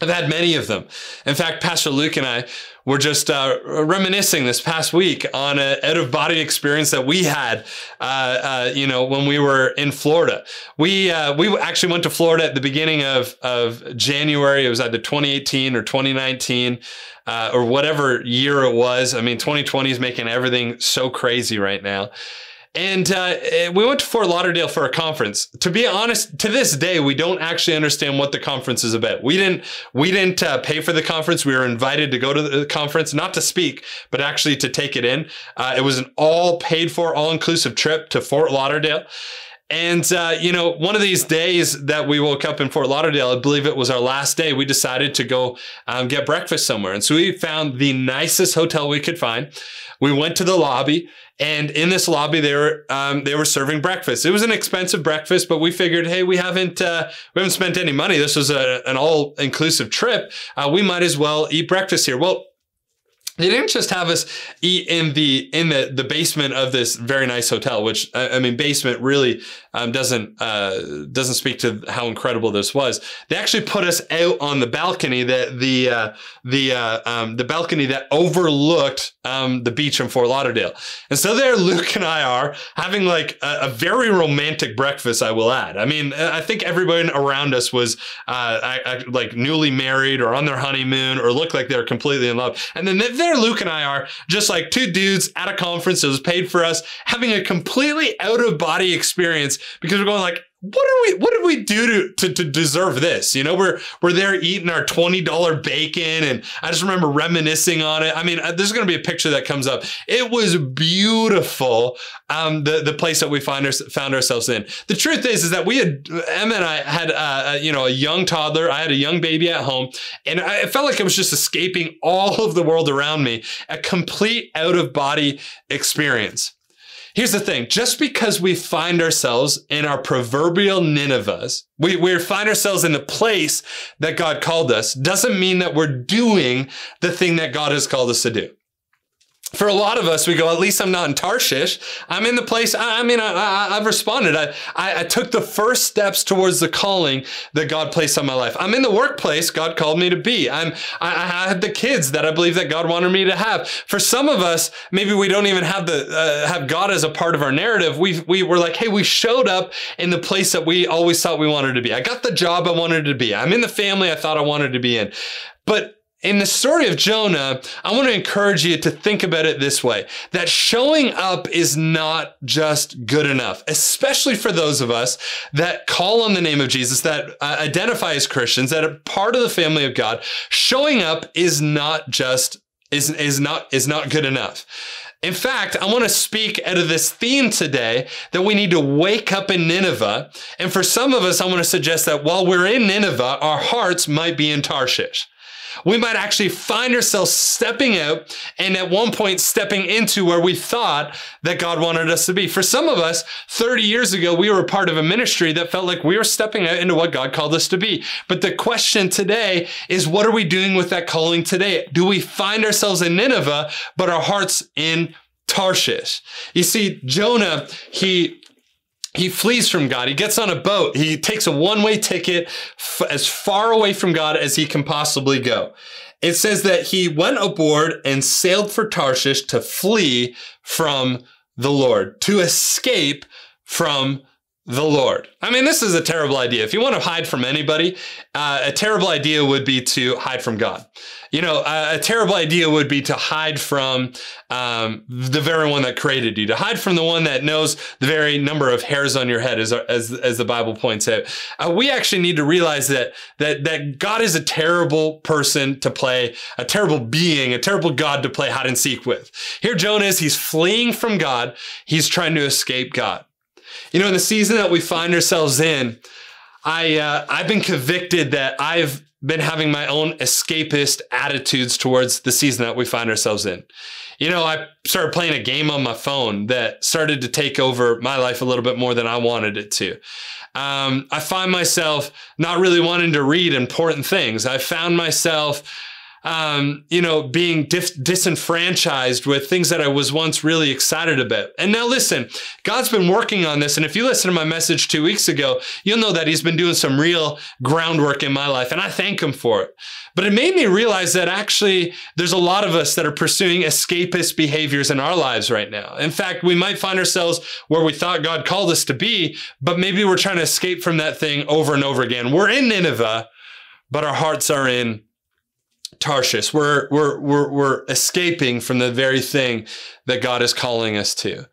I've had many of them. In fact, Pastor Luke and I were just uh, reminiscing this past week on an out of body experience that we had, uh, uh, you know, when we were in Florida. We uh, we actually went to Florida at the beginning of of January. It was either 2018 or 2019. Uh, or whatever year it was. I mean, 2020 is making everything so crazy right now. And uh, we went to Fort Lauderdale for a conference. To be honest, to this day, we don't actually understand what the conference is about. We didn't we didn't uh, pay for the conference. We were invited to go to the conference, not to speak, but actually to take it in. Uh, it was an all paid for, all inclusive trip to Fort Lauderdale. And, uh, you know, one of these days that we woke up in Fort Lauderdale, I believe it was our last day, we decided to go um, get breakfast somewhere. And so we found the nicest hotel we could find. We went to the lobby and in this lobby, they were um, they were serving breakfast. It was an expensive breakfast, but we figured, hey, we haven't uh, we haven't spent any money. This was a, an all inclusive trip. Uh, we might as well eat breakfast here. Well, they didn't just have us eat in the in the, the basement of this very nice hotel, which I mean, basement really um, doesn't uh, doesn't speak to how incredible this was. They actually put us out on the balcony that the uh, the uh, um, the balcony that overlooked um, the beach in Fort Lauderdale. And so there, Luke and I are having like a, a, very romantic breakfast. I will add. I mean, I think everyone around us was uh, I, I, like newly married or on their honeymoon or looked like they were completely in love. And then there, Luke and I are just like two dudes at a conference that was paid for us, having a completely out of body experience because we're going like, what are we what did we do to, to, to deserve this? You know we're we're there eating our $20 bacon and i just remember reminiscing on it. I mean uh, there's going to be a picture that comes up. It was beautiful um the the place that we find our, found ourselves in. The truth is is that we had emma and i had uh, you know a young toddler. I had a young baby at home and I, it felt like i was just escaping all of the world around me a complete out of body experience Here's the thing. Just because we find ourselves in our proverbial Ninevehs, we, we find ourselves in the place that God called us, doesn't mean that we're doing the thing that God has called us to do for a lot of us, we go, at least I'm not in Tarshish. I'm in the place. I, I mean, I, have responded. I, I, I, took the first steps towards the calling that God placed on my life. I'm in the workplace God called me to be. I'm, I, I had the kids that I believe that God wanted me to have. For some of us, maybe we don't even have the, uh, have God as a part of our narrative. We, we were like, hey, we showed up in the place that we always thought we wanted to be. I got the job I wanted to be. I'm in the family I thought I wanted to be in. But in the story of Jonah, I want to encourage you to think about it this way that showing up is not just good enough, especially for those of us that call on the name of Jesus, that uh, identify as Christians, that are part of the family of God. Showing up is not just is, is not is not good enough. In fact, I want to speak out of this theme today that we need to wake up in Nineveh. And for some of us, I want to suggest that while we're in Nineveh, our hearts might be in Tarshish. We might actually find ourselves stepping out and at one point stepping into where we thought that God wanted us to be. For some of us, 30 years ago, we were part of a ministry that felt like we were stepping out into what God called us to be. But the question today is what are we doing with that calling today? Do we find ourselves in Nineveh, but our hearts in Tarshish? You see, Jonah, he he flees from God. He gets on a boat. He takes a one way ticket f- as far away from God as he can possibly go. It says that he went aboard and sailed for Tarshish to flee from the Lord, to escape from the Lord. I mean, this is a terrible idea. If you want to hide from anybody, uh, a terrible idea would be to hide from God. You know, a, a terrible idea would be to hide from um, the very one that created you, to hide from the one that knows the very number of hairs on your head, as as, as the Bible points out. Uh, we actually need to realize that that that God is a terrible person to play, a terrible being, a terrible God to play hide and seek with. Here, Jonah is. He's fleeing from God. He's trying to escape God. You know, in the season that we find ourselves in, I uh, I've been convicted that I've been having my own escapist attitudes towards the season that we find ourselves in. You know, I started playing a game on my phone that started to take over my life a little bit more than I wanted it to. Um, I find myself not really wanting to read important things. I found myself um, you know, being disenfranchised with things that I was once really excited about. And now listen, God's been working on this. And if you listen to my message two weeks ago, you'll know that He's been doing some real groundwork in my life. And I thank Him for it. But it made me realize that actually there's a lot of us that are pursuing escapist behaviors in our lives right now. In fact, we might find ourselves where we thought God called us to be, but maybe we're trying to escape from that thing over and over again. We're in Nineveh, but our hearts are in Tarshish. We're, we're, we're, we're escaping from the very thing that God is calling us to.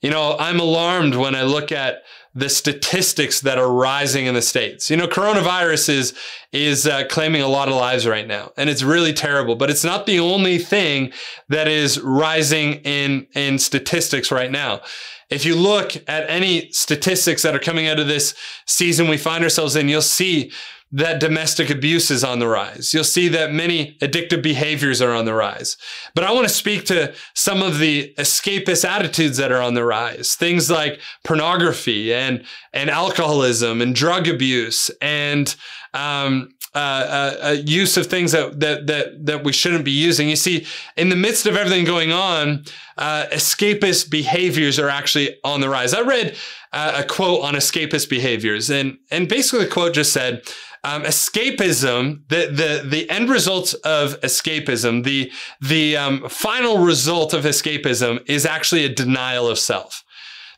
You know, I'm alarmed when I look at the statistics that are rising in the states. You know, coronavirus is is uh, claiming a lot of lives right now, and it's really terrible. But it's not the only thing that is rising in in statistics right now. If you look at any statistics that are coming out of this season we find ourselves in, you'll see that domestic abuse is on the rise. You'll see that many addictive behaviors are on the rise. But I want to speak to some of the escapist attitudes that are on the rise. Things like pornography and, and alcoholism and drug abuse and, um, uh, uh, uh, use of things that, that that that we shouldn't be using. You see, in the midst of everything going on, uh, escapist behaviors are actually on the rise. I read uh, a quote on escapist behaviors, and and basically the quote just said, um, escapism, the, the, the end result of escapism, the, the um, final result of escapism is actually a denial of self.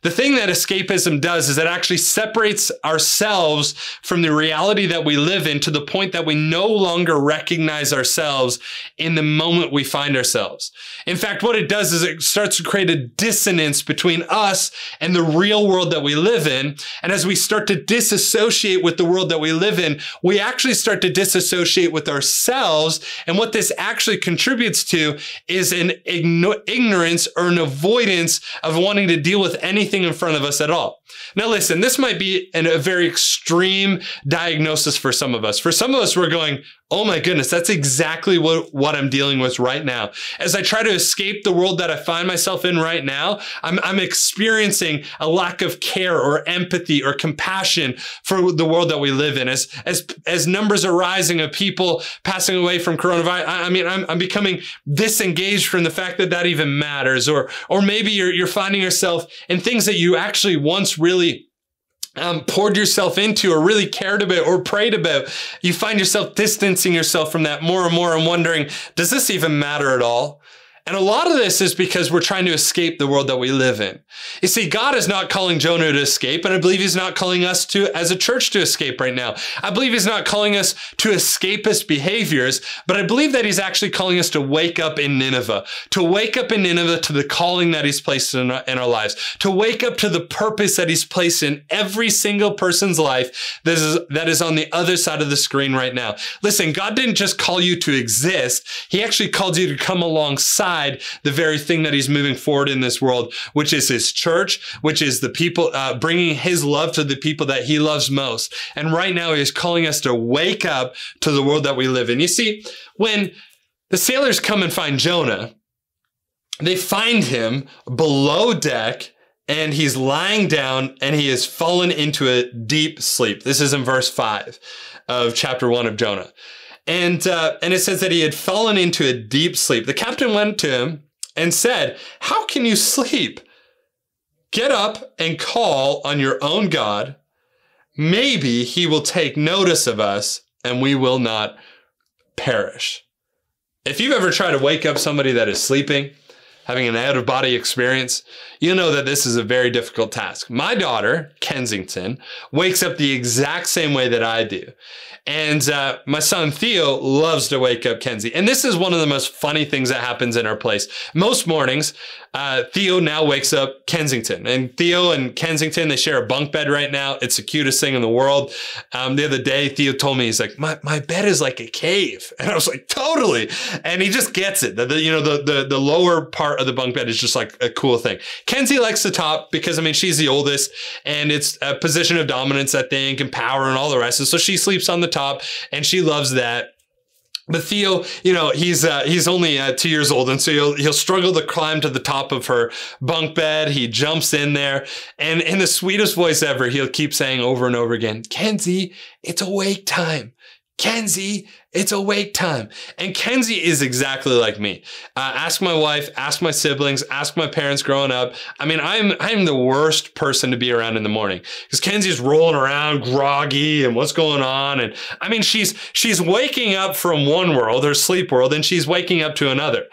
The thing that escapism does is it actually separates ourselves from the reality that we live in to the point that we no longer recognize ourselves in the moment we find ourselves. In fact, what it does is it starts to create a dissonance between us and the real world that we live in. And as we start to disassociate with the world that we live in, we actually start to disassociate with ourselves. And what this actually contributes to is an ignorance or an avoidance of wanting to deal with anything anything in front of us at all. Now, listen, this might be an, a very extreme diagnosis for some of us. For some of us, we're going, oh my goodness, that's exactly what, what I'm dealing with right now. As I try to escape the world that I find myself in right now, I'm, I'm experiencing a lack of care or empathy or compassion for the world that we live in. As, as, as numbers are rising of people passing away from coronavirus, I, I mean, I'm, I'm becoming disengaged from the fact that that even matters. Or, or maybe you're, you're finding yourself in things that you actually once really um, poured yourself into or really cared about or prayed about, you find yourself distancing yourself from that more and more and wondering, does this even matter at all? And a lot of this is because we're trying to escape the world that we live in. You see, God is not calling Jonah to escape, and I believe He's not calling us to, as a church, to escape right now. I believe He's not calling us to escapist behaviors, but I believe that He's actually calling us to wake up in Nineveh, to wake up in Nineveh to the calling that He's placed in our, in our lives, to wake up to the purpose that He's placed in every single person's life that is, that is on the other side of the screen right now. Listen, God didn't just call you to exist, He actually called you to come alongside alongside the very thing that he's moving forward in this world, which is his church, which is the people, uh, bringing his love to the people that he loves most. And right now he is calling us to wake up to the world that we live in. You see, when the sailors come and find Jonah, they find him below deck and he's lying down and he has fallen into a deep sleep. This is in verse five of chapter one of Jonah. And, uh, and it says that he had fallen into a deep sleep. The captain went to him and said, how can you sleep? Get up and call on your own God. Maybe he will take notice of us and we will not perish. If you've ever tried to wake up somebody that is sleeping, having an out of body experience, you know that this is a very difficult task. My daughter, Kensington, wakes up the exact same way that I do. And uh, my son Theo loves to wake up Kenzie. And this is one of the most funny things that happens in our place. Most mornings, uh, Theo now wakes up Kensington. And Theo and Kensington, they share a bunk bed right now. It's the cutest thing in the world. Um, the other day, Theo told me, he's like, my, my bed is like a cave. And I was like, totally. And he just gets it. That the, you know, the, the, the lower part of the bunk bed is just like a cool thing. Kenzie likes the top because, I mean, she's the oldest and it's a position of dominance, I think, and power and all the rest. And so she sleeps on the top and she loves that. But Theo, you know, he's uh, he's only uh, two years old, and so he'll he'll struggle to climb to the top of her bunk bed. He jumps in there, and in the sweetest voice ever, he'll keep saying over and over again, "Kenzie, it's awake time. Kenzie, it's awake time. And Kenzie is exactly like me. Uh, ask my wife, ask my siblings, ask my parents growing up. I mean, I'm I'm the worst person to be around in the morning because Kenzie's rolling around groggy and what's going on. And I mean, she's she's waking up from one world, her sleep world, and she's waking up to another.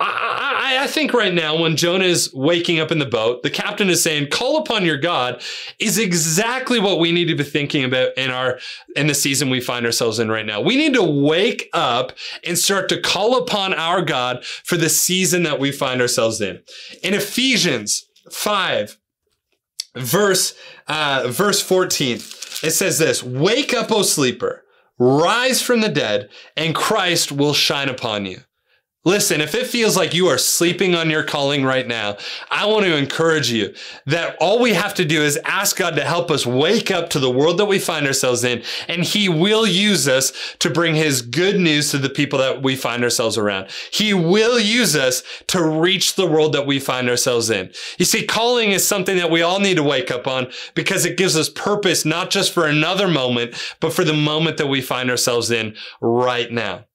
I, I, I think right now, when Jonah is waking up in the boat, the captain is saying, "Call upon your God," is exactly what we need to be thinking about in our in the season we find ourselves in right now. We need to wake up and start to call upon our God for the season that we find ourselves in. In Ephesians five, verse uh, verse fourteen, it says this: "Wake up, O sleeper." Rise from the dead, and Christ will shine upon you. Listen, if it feels like you are sleeping on your calling right now, I want to encourage you that all we have to do is ask God to help us wake up to the world that we find ourselves in, and He will use us to bring His good news to the people that we find ourselves around. He will use us to reach the world that we find ourselves in. You see, calling is something that we all need to wake up on because it gives us purpose, not just for another moment, but for the moment that we find ourselves in right now.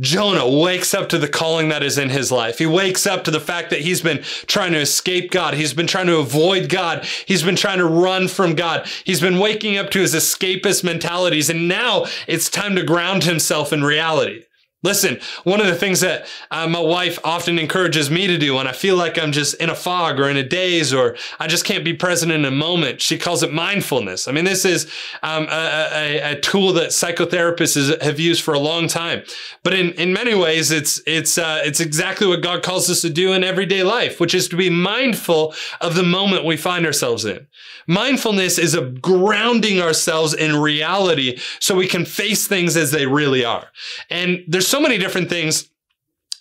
Jonah wakes up to the calling that is in his life. He wakes up to the fact that he's been trying to escape God. He's been trying to avoid God. He's been trying to run from God. He's been waking up to his escapist mentalities. And now it's time to ground himself in reality. Listen, one of the things that uh, my wife often encourages me to do when I feel like I'm just in a fog or in a daze or I just can't be present in a moment, she calls it mindfulness. I mean, this is um, a, a, a, tool that psychotherapists is, have used for a long time, but in, in many ways, it's it's uh, it's exactly what God calls us to do in everyday life, which is to be mindful of the moment we find ourselves in. Mindfulness is a grounding ourselves in reality so we can face things as they really are. And there's so many different things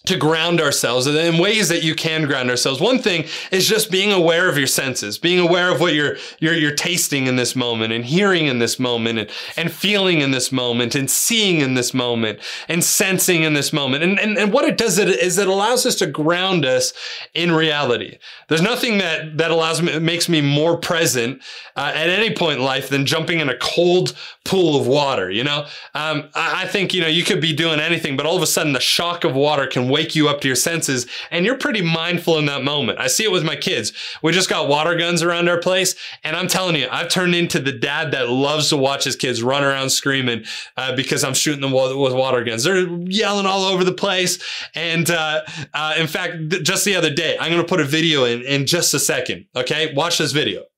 to ground ourselves and in ways that you can ground ourselves. One thing is just being aware of your senses, being aware of what you're you're, you're tasting in this moment and hearing in this moment and, and feeling in this moment and seeing in this moment and sensing in this moment. And, and, and what it does is it allows us to ground us in reality. There's nothing that, that allows me, makes me more present uh, at any point in life than jumping in a cold pool of water. You know, um, I, I think, you know, you could be doing anything, but all of a sudden the shock of water can wake you up to your senses and you're pretty mindful in that moment. I see it with my kids. We just got water guns around our place and I'm telling you, I've turned into the dad that loves to watch his kids run around screaming uh, because I'm shooting them with water guns. They're yelling all over the place. And uh, uh, in fact, th- just the other day, I'm going to put a video in in just a second. Okay, watch this video.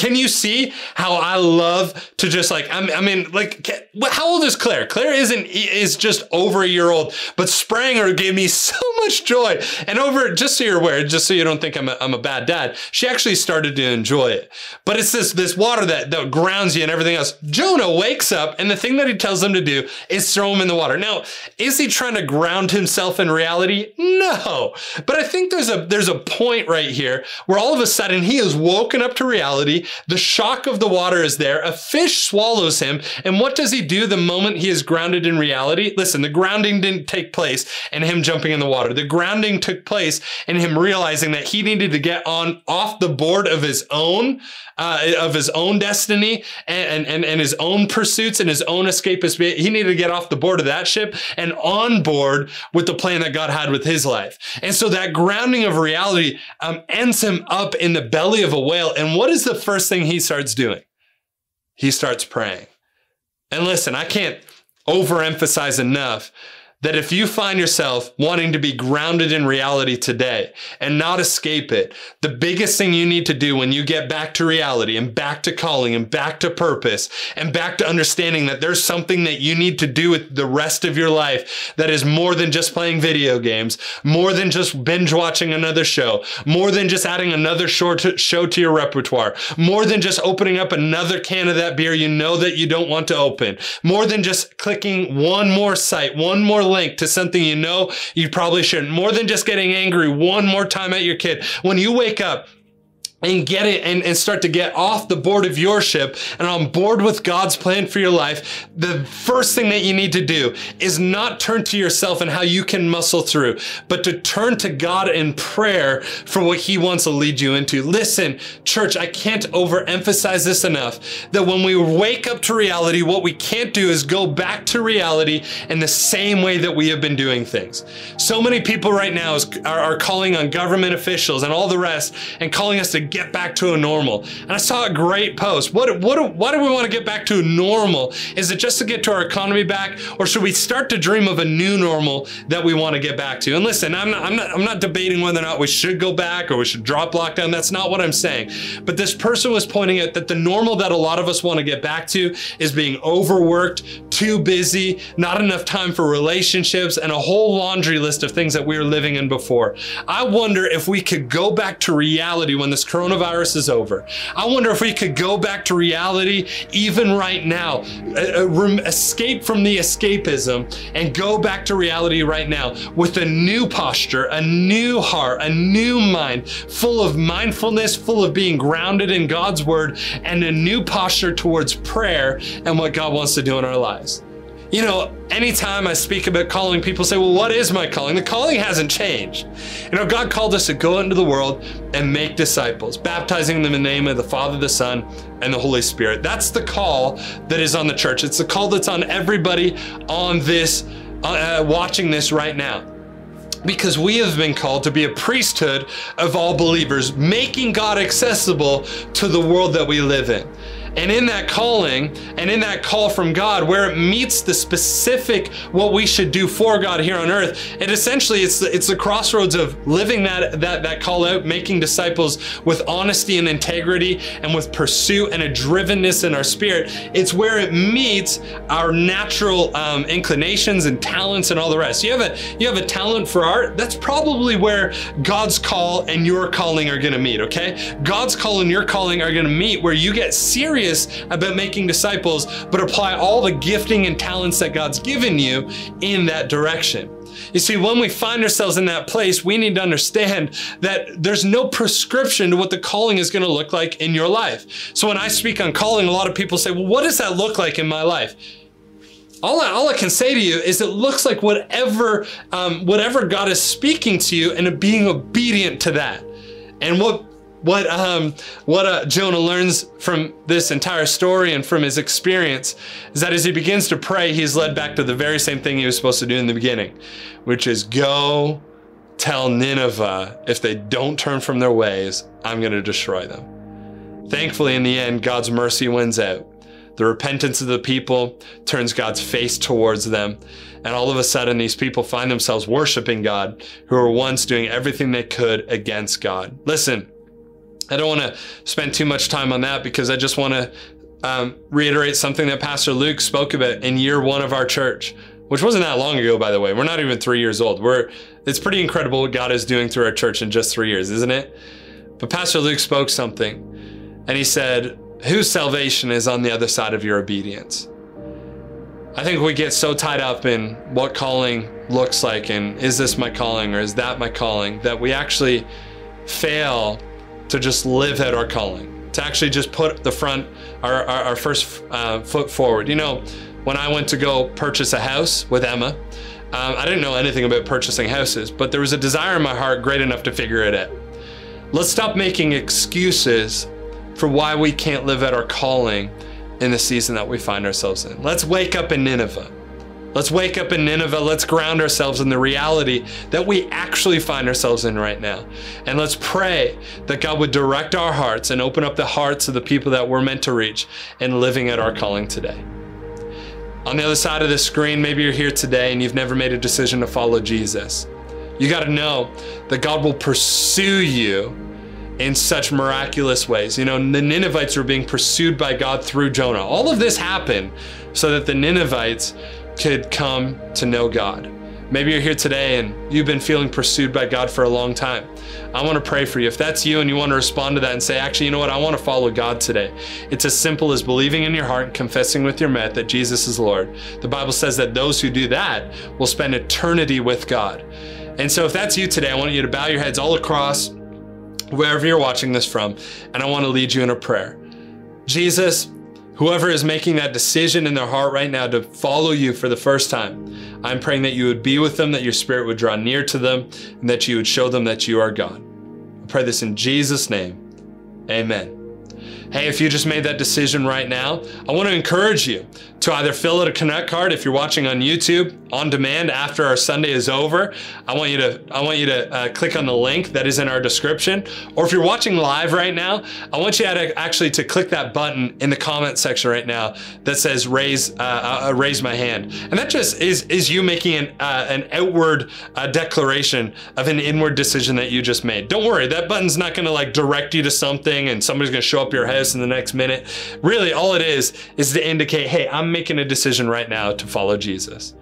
Can you see how I love to just like I'm, I mean like how old is Claire? Claire isn't is just over a year old, but spraying her gave me so much joy. And over just so you're aware, just so you don't think I'm a, I'm a bad dad, she actually started to enjoy it. But it's this this water that that grounds you and everything else. Jonah wakes up and the thing that he tells them to do is throw him in the water. Now, is he trying to ground himself in reality? No. But I think there's a there's a point right here where all of a sudden he is woken up to reality. The shock of the water is there. A fish swallows him. And what does he do the moment he is grounded in reality? Listen, the grounding didn't take place in him jumping in the water. The grounding took place in him realizing that he needed to get on off the board of his own uh, of his own destiny and, and, and his own pursuits and his own escapist. He needed to get off the board of that ship and on board with the plan that God had with his life. And so that grounding of reality um, ends him up in the belly of a whale. And what is the first thing he starts doing? He starts praying. And listen, I can't overemphasize enough that if you find yourself wanting to be grounded in reality today and not escape it, the biggest thing you need to do when you get back to reality and back to calling and back to purpose and back to understanding that there's something that you need to do with the rest of your life that is more than just playing video games, more than just binge watching another show, more than just adding another short show to your repertoire, more than just opening up another can of that beer you know that you don't want to open, more than just clicking one more site, one more link to something you know you probably shouldn't. More than just getting angry one more time at your kid. When you wake up, and get it and, and start to get off the board of your ship and on board with God's plan for your life, the first thing that you need to do is not turn to yourself and how you can muscle through, but to turn to God in prayer for what He wants to lead you into. Listen, church, I can't overemphasize this enough that when we wake up to reality, what we can't do is go back to reality in the same way that we have been doing things. So many people right now is, are, are calling on government officials and all the rest and calling us to get back to a normal. And I saw a great post. What, what, why do we want to get back to a normal? Is it just to get to our economy back, or should we start to dream of a new normal that we want to get back to? And listen, I'm not, I'm not, I'm not debating whether or not we should go back or we should drop lockdown. That's not what I'm saying. But this person was pointing out that the normal that a lot of us want to get back to is being overworked, too busy, not enough time for relationships, and a whole laundry list of things that we were living in before. I wonder if we could go back to reality when this coronavirus is over. I wonder if we could go back to reality even right now, uh, uh, escape from the escapism and go back to reality right now with a new posture, a new heart, a new mind, full of mindfulness, full of being grounded in God's word, and a new posture towards prayer and what God wants to do in our lives. You know, anytime I speak about calling, people say, Well, what is my calling? The calling hasn't changed. You know, God called us to go into the world and make disciples, baptizing them in the name of the Father, the Son, and the Holy Spirit. That's the call that is on the church. It's the call that's on everybody on this, uh, watching this right now because we have been called to be a priesthood of all believers, making God accessible to the world that we live in. And in that calling and in that call from God, where it meets the specific what we should do for God here on earth, it essentially it's the, it's the crossroads of living that that that call out, making disciples with honesty and integrity, and with pursuit and a drivenness in our spirit. It's where it meets our natural um, inclinations and talents and all the rest. You have a you have a talent for art. That's probably where God's call and your calling are going to meet. Okay, God's call and your calling are going to meet where you get serious about making disciples, but apply all the gifting and talents that God's given you in that direction. You see, when we find ourselves in that place, we need to understand that there's no prescription to what the calling is going to look like in your life. So when I speak on calling, a lot of people say, well, what does that look like in my life? All I, all I can say to you is it looks like whatever um, whatever God is speaking to you and being obedient to that. And what what um, what uh, Jonah learns from this entire story and from his experience is that as he begins to pray, he's led back to the very same thing he was supposed to do in the beginning, which is go tell Nineveh if they don't turn from their ways, I'm going to destroy them. Thankfully, in the end, God's mercy wins out. The repentance of the people turns God's face towards them. And all of a sudden, these people find themselves worshiping God who were once doing everything they could against God. Listen, I don't want to spend too much time on that because I just want to um, reiterate something that Pastor Luke spoke about in year one of our church, which wasn't that long ago, by the way. We're not even three years old. We're it's pretty incredible what God is doing through our church in just three years, isn't it? But Pastor Luke spoke something, and he said, "Whose salvation is on the other side of your obedience?" I think we get so tied up in what calling looks like and is this my calling or is that my calling that we actually fail to just live at our calling, to actually just put the front, our, our, our first uh, foot forward. You know, when I went to go purchase a house with Emma, um, I didn't know anything about purchasing houses, but there was a desire in my heart great enough to figure it out. Let's stop making excuses for why we can't live at our calling in the season that we find ourselves in. Let's wake up in Nineveh. Let's wake up in Nineveh. Let's ground ourselves in the reality that we actually find ourselves in right now. And let's pray that God would direct our hearts and open up the hearts of the people that we're meant to reach in living at our calling today. On the other side of the screen, maybe you're here today and you've never made a decision to follow Jesus. You got to know that God will pursue you in such miraculous ways. You know, the Ninevites were being pursued by God through Jonah. All of this happened so that the Ninevites could come to know God. Maybe you're here today and you've been feeling pursued by God for a long time. I want to pray for you. If that's you and you want to respond to that and say, actually, you know what, I want to follow God today. It's as simple as believing in your heart and confessing with your mouth that Jesus is Lord. The Bible says that those who do that will spend eternity with God. And so if that's you today, I want you to bow your heads all across wherever you're watching this from, and I want to lead you in a prayer. Jesus, whoever is making that decision in their heart right now to follow you for the first time, I'm praying that you would be with them, that your spirit would draw near to them, and that you would show them that you are God. I pray this in Jesus' name. Amen. Hey, if you just made that decision right now, I want to encourage you to either fill out a connect card if you're watching on YouTube on demand after our Sunday is over. I want you to I want you to uh, click on the link that is in our description, or if you're watching live right now, I want you to actually to click that button in the comment section right now that says raise uh, uh, raise my hand, and that just is is you making an uh, an outward uh, declaration of an inward decision that you just made. Don't worry, that button's not going to like direct you to something and somebody's going to show up your in the next minute. Really, all it is is to indicate, hey, I'm making a decision right now to follow Jesus.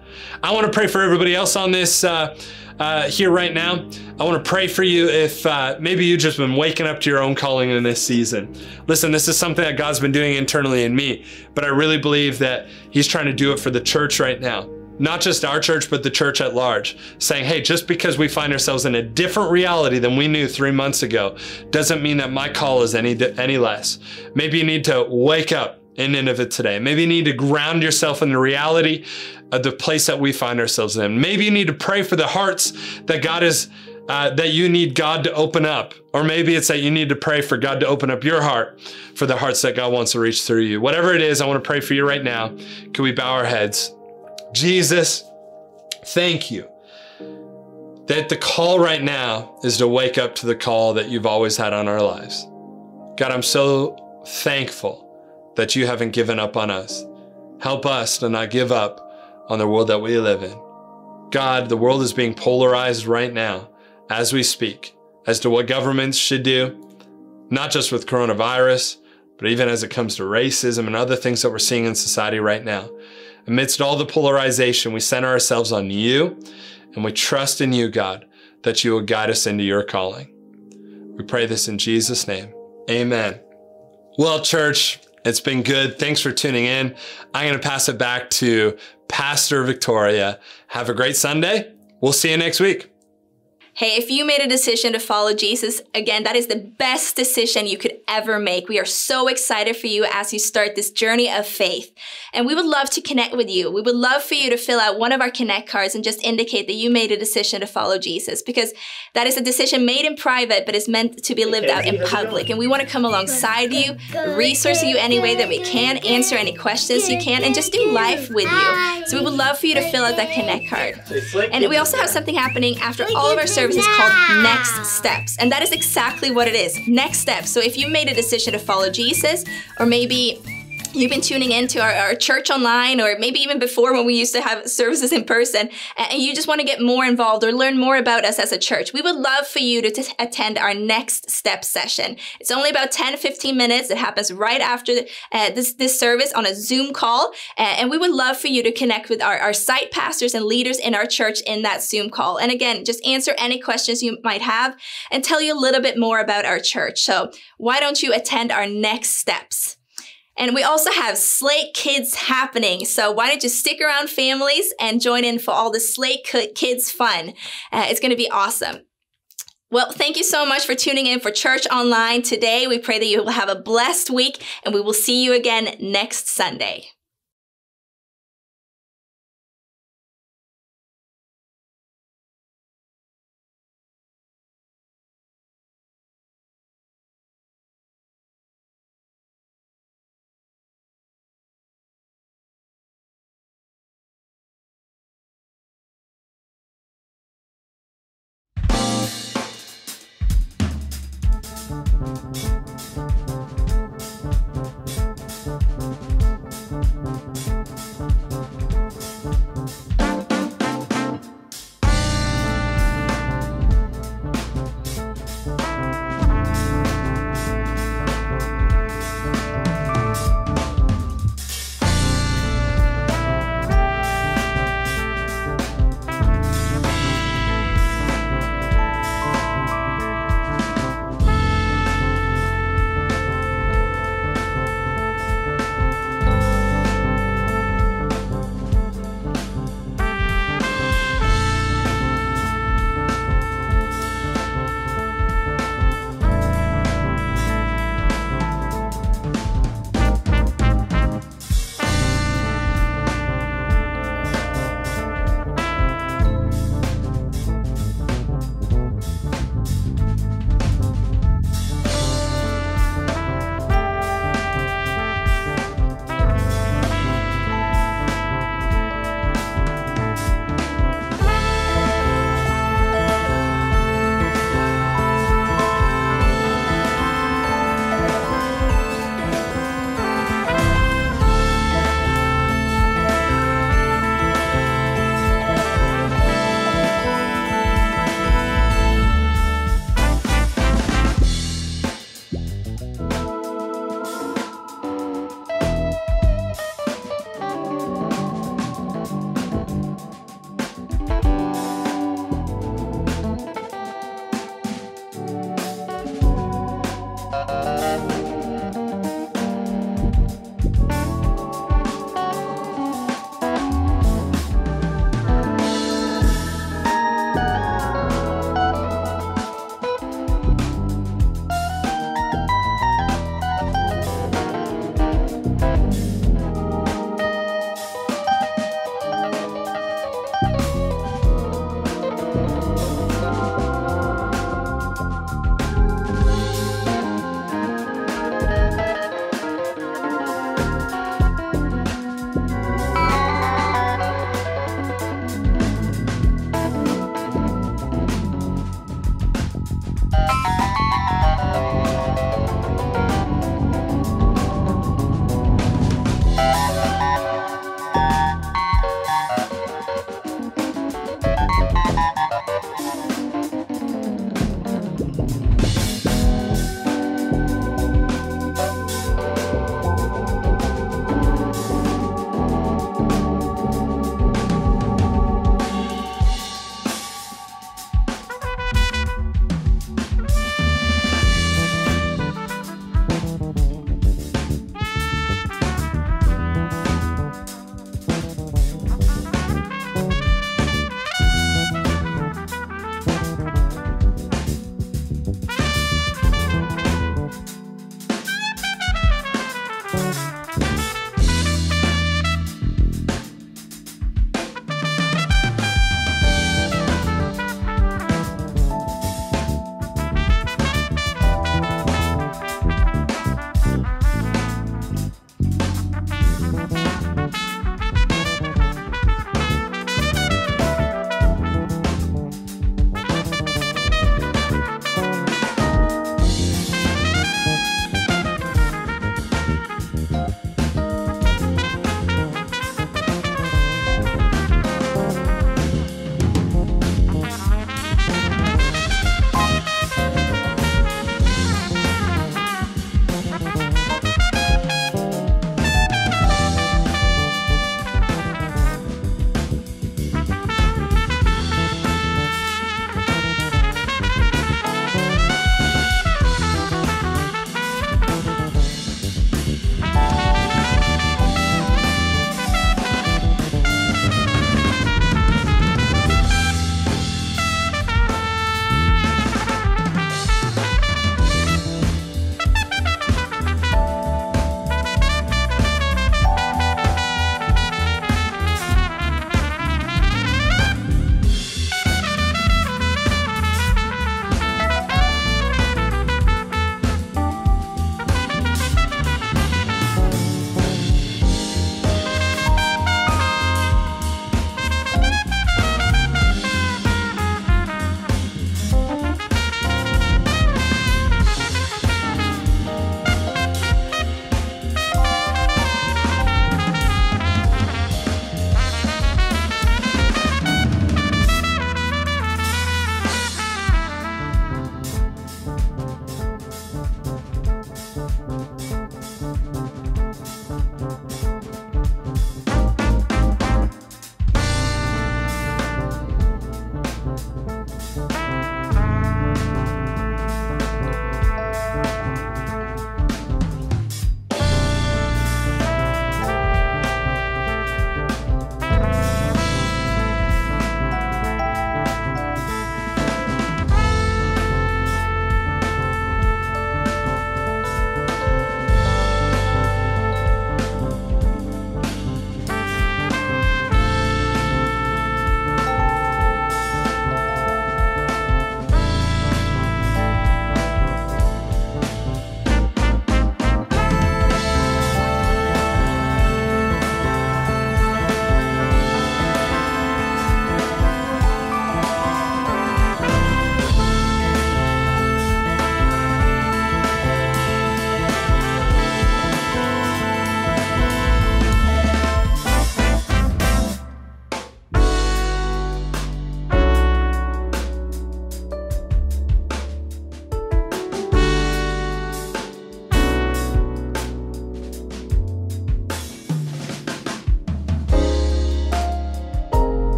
I want to pray for everybody else on this. Uh, uh, here right now. I want to pray for you if uh, maybe you've just been waking up to your own calling in this season. Listen, this is something that God's been doing internally in me, but I really believe that He's trying to do it for the church right now. Not just our church, but the church at large, saying, hey, just because we find ourselves in a different reality than we knew three months ago doesn't mean that my call is any, any less. Maybe you need to wake up in Nineveh today. Maybe you need to ground yourself in the reality of the place that we find ourselves in. Maybe you need to pray for the hearts that God is. Uh, that you need God to open up. Or maybe it's that you need to pray for God to open up your heart for the hearts that God wants to reach through you. Whatever it is, I want to pray for you right now. Can we bow our heads? Jesus, thank you that the call right now is to wake up to the call that you've always had on our lives. God, I'm so thankful that you haven't given up on us. Help us to not give up on the world that we live in. God, the world is being polarized right now as we speak as to what governments should do, not just with coronavirus, but even as it comes to racism and other things that we're seeing in society right now. Amidst all the polarization, we center ourselves on you and we trust in you, God, that you will guide us into your calling. We pray this in Jesus' name. Amen. Well, church, it's been good. Thanks for tuning in. I'm going to pass it back to Pastor Victoria. Have a great Sunday. We'll see you next week. Hey, if you made a decision to follow Jesus, again, that is the best decision you could ever make. We are so excited for you as you start this journey of faith. And we would love to connect with you. We would love for you to fill out one of our Connect cards and just indicate that you made a decision to follow Jesus because that is a decision made in private, but is meant to be lived out in public. And we want to come alongside you, resource you any way that we can, answer any questions you can, and just do life with you. So we would love for you to fill out that Connect card. And we also have something happening after all of our services service is called Next Steps. And that is exactly what it is Next Steps. So if you made a decision to follow Jesus, or maybe you've been tuning into our, our church online or maybe even before when we used to have services in person and you just want to get more involved or learn more about us as a church we would love for you to t- attend our next step session. It's only about 10 15 minutes. It happens right after uh, this, this service on a zoom call uh, and we would love for you to connect with our, our site pastors and leaders in our church in that zoom call. And again just answer any questions you might have and tell you a little bit more about our church. So why don't you attend our next steps and we also have Slate Kids happening. So why don't you stick around families and join in for all the Slate Kids fun? Uh, it's going to be awesome. Well, thank you so much for tuning in for Church Online today. We pray that you will have a blessed week and we will see you again next Sunday.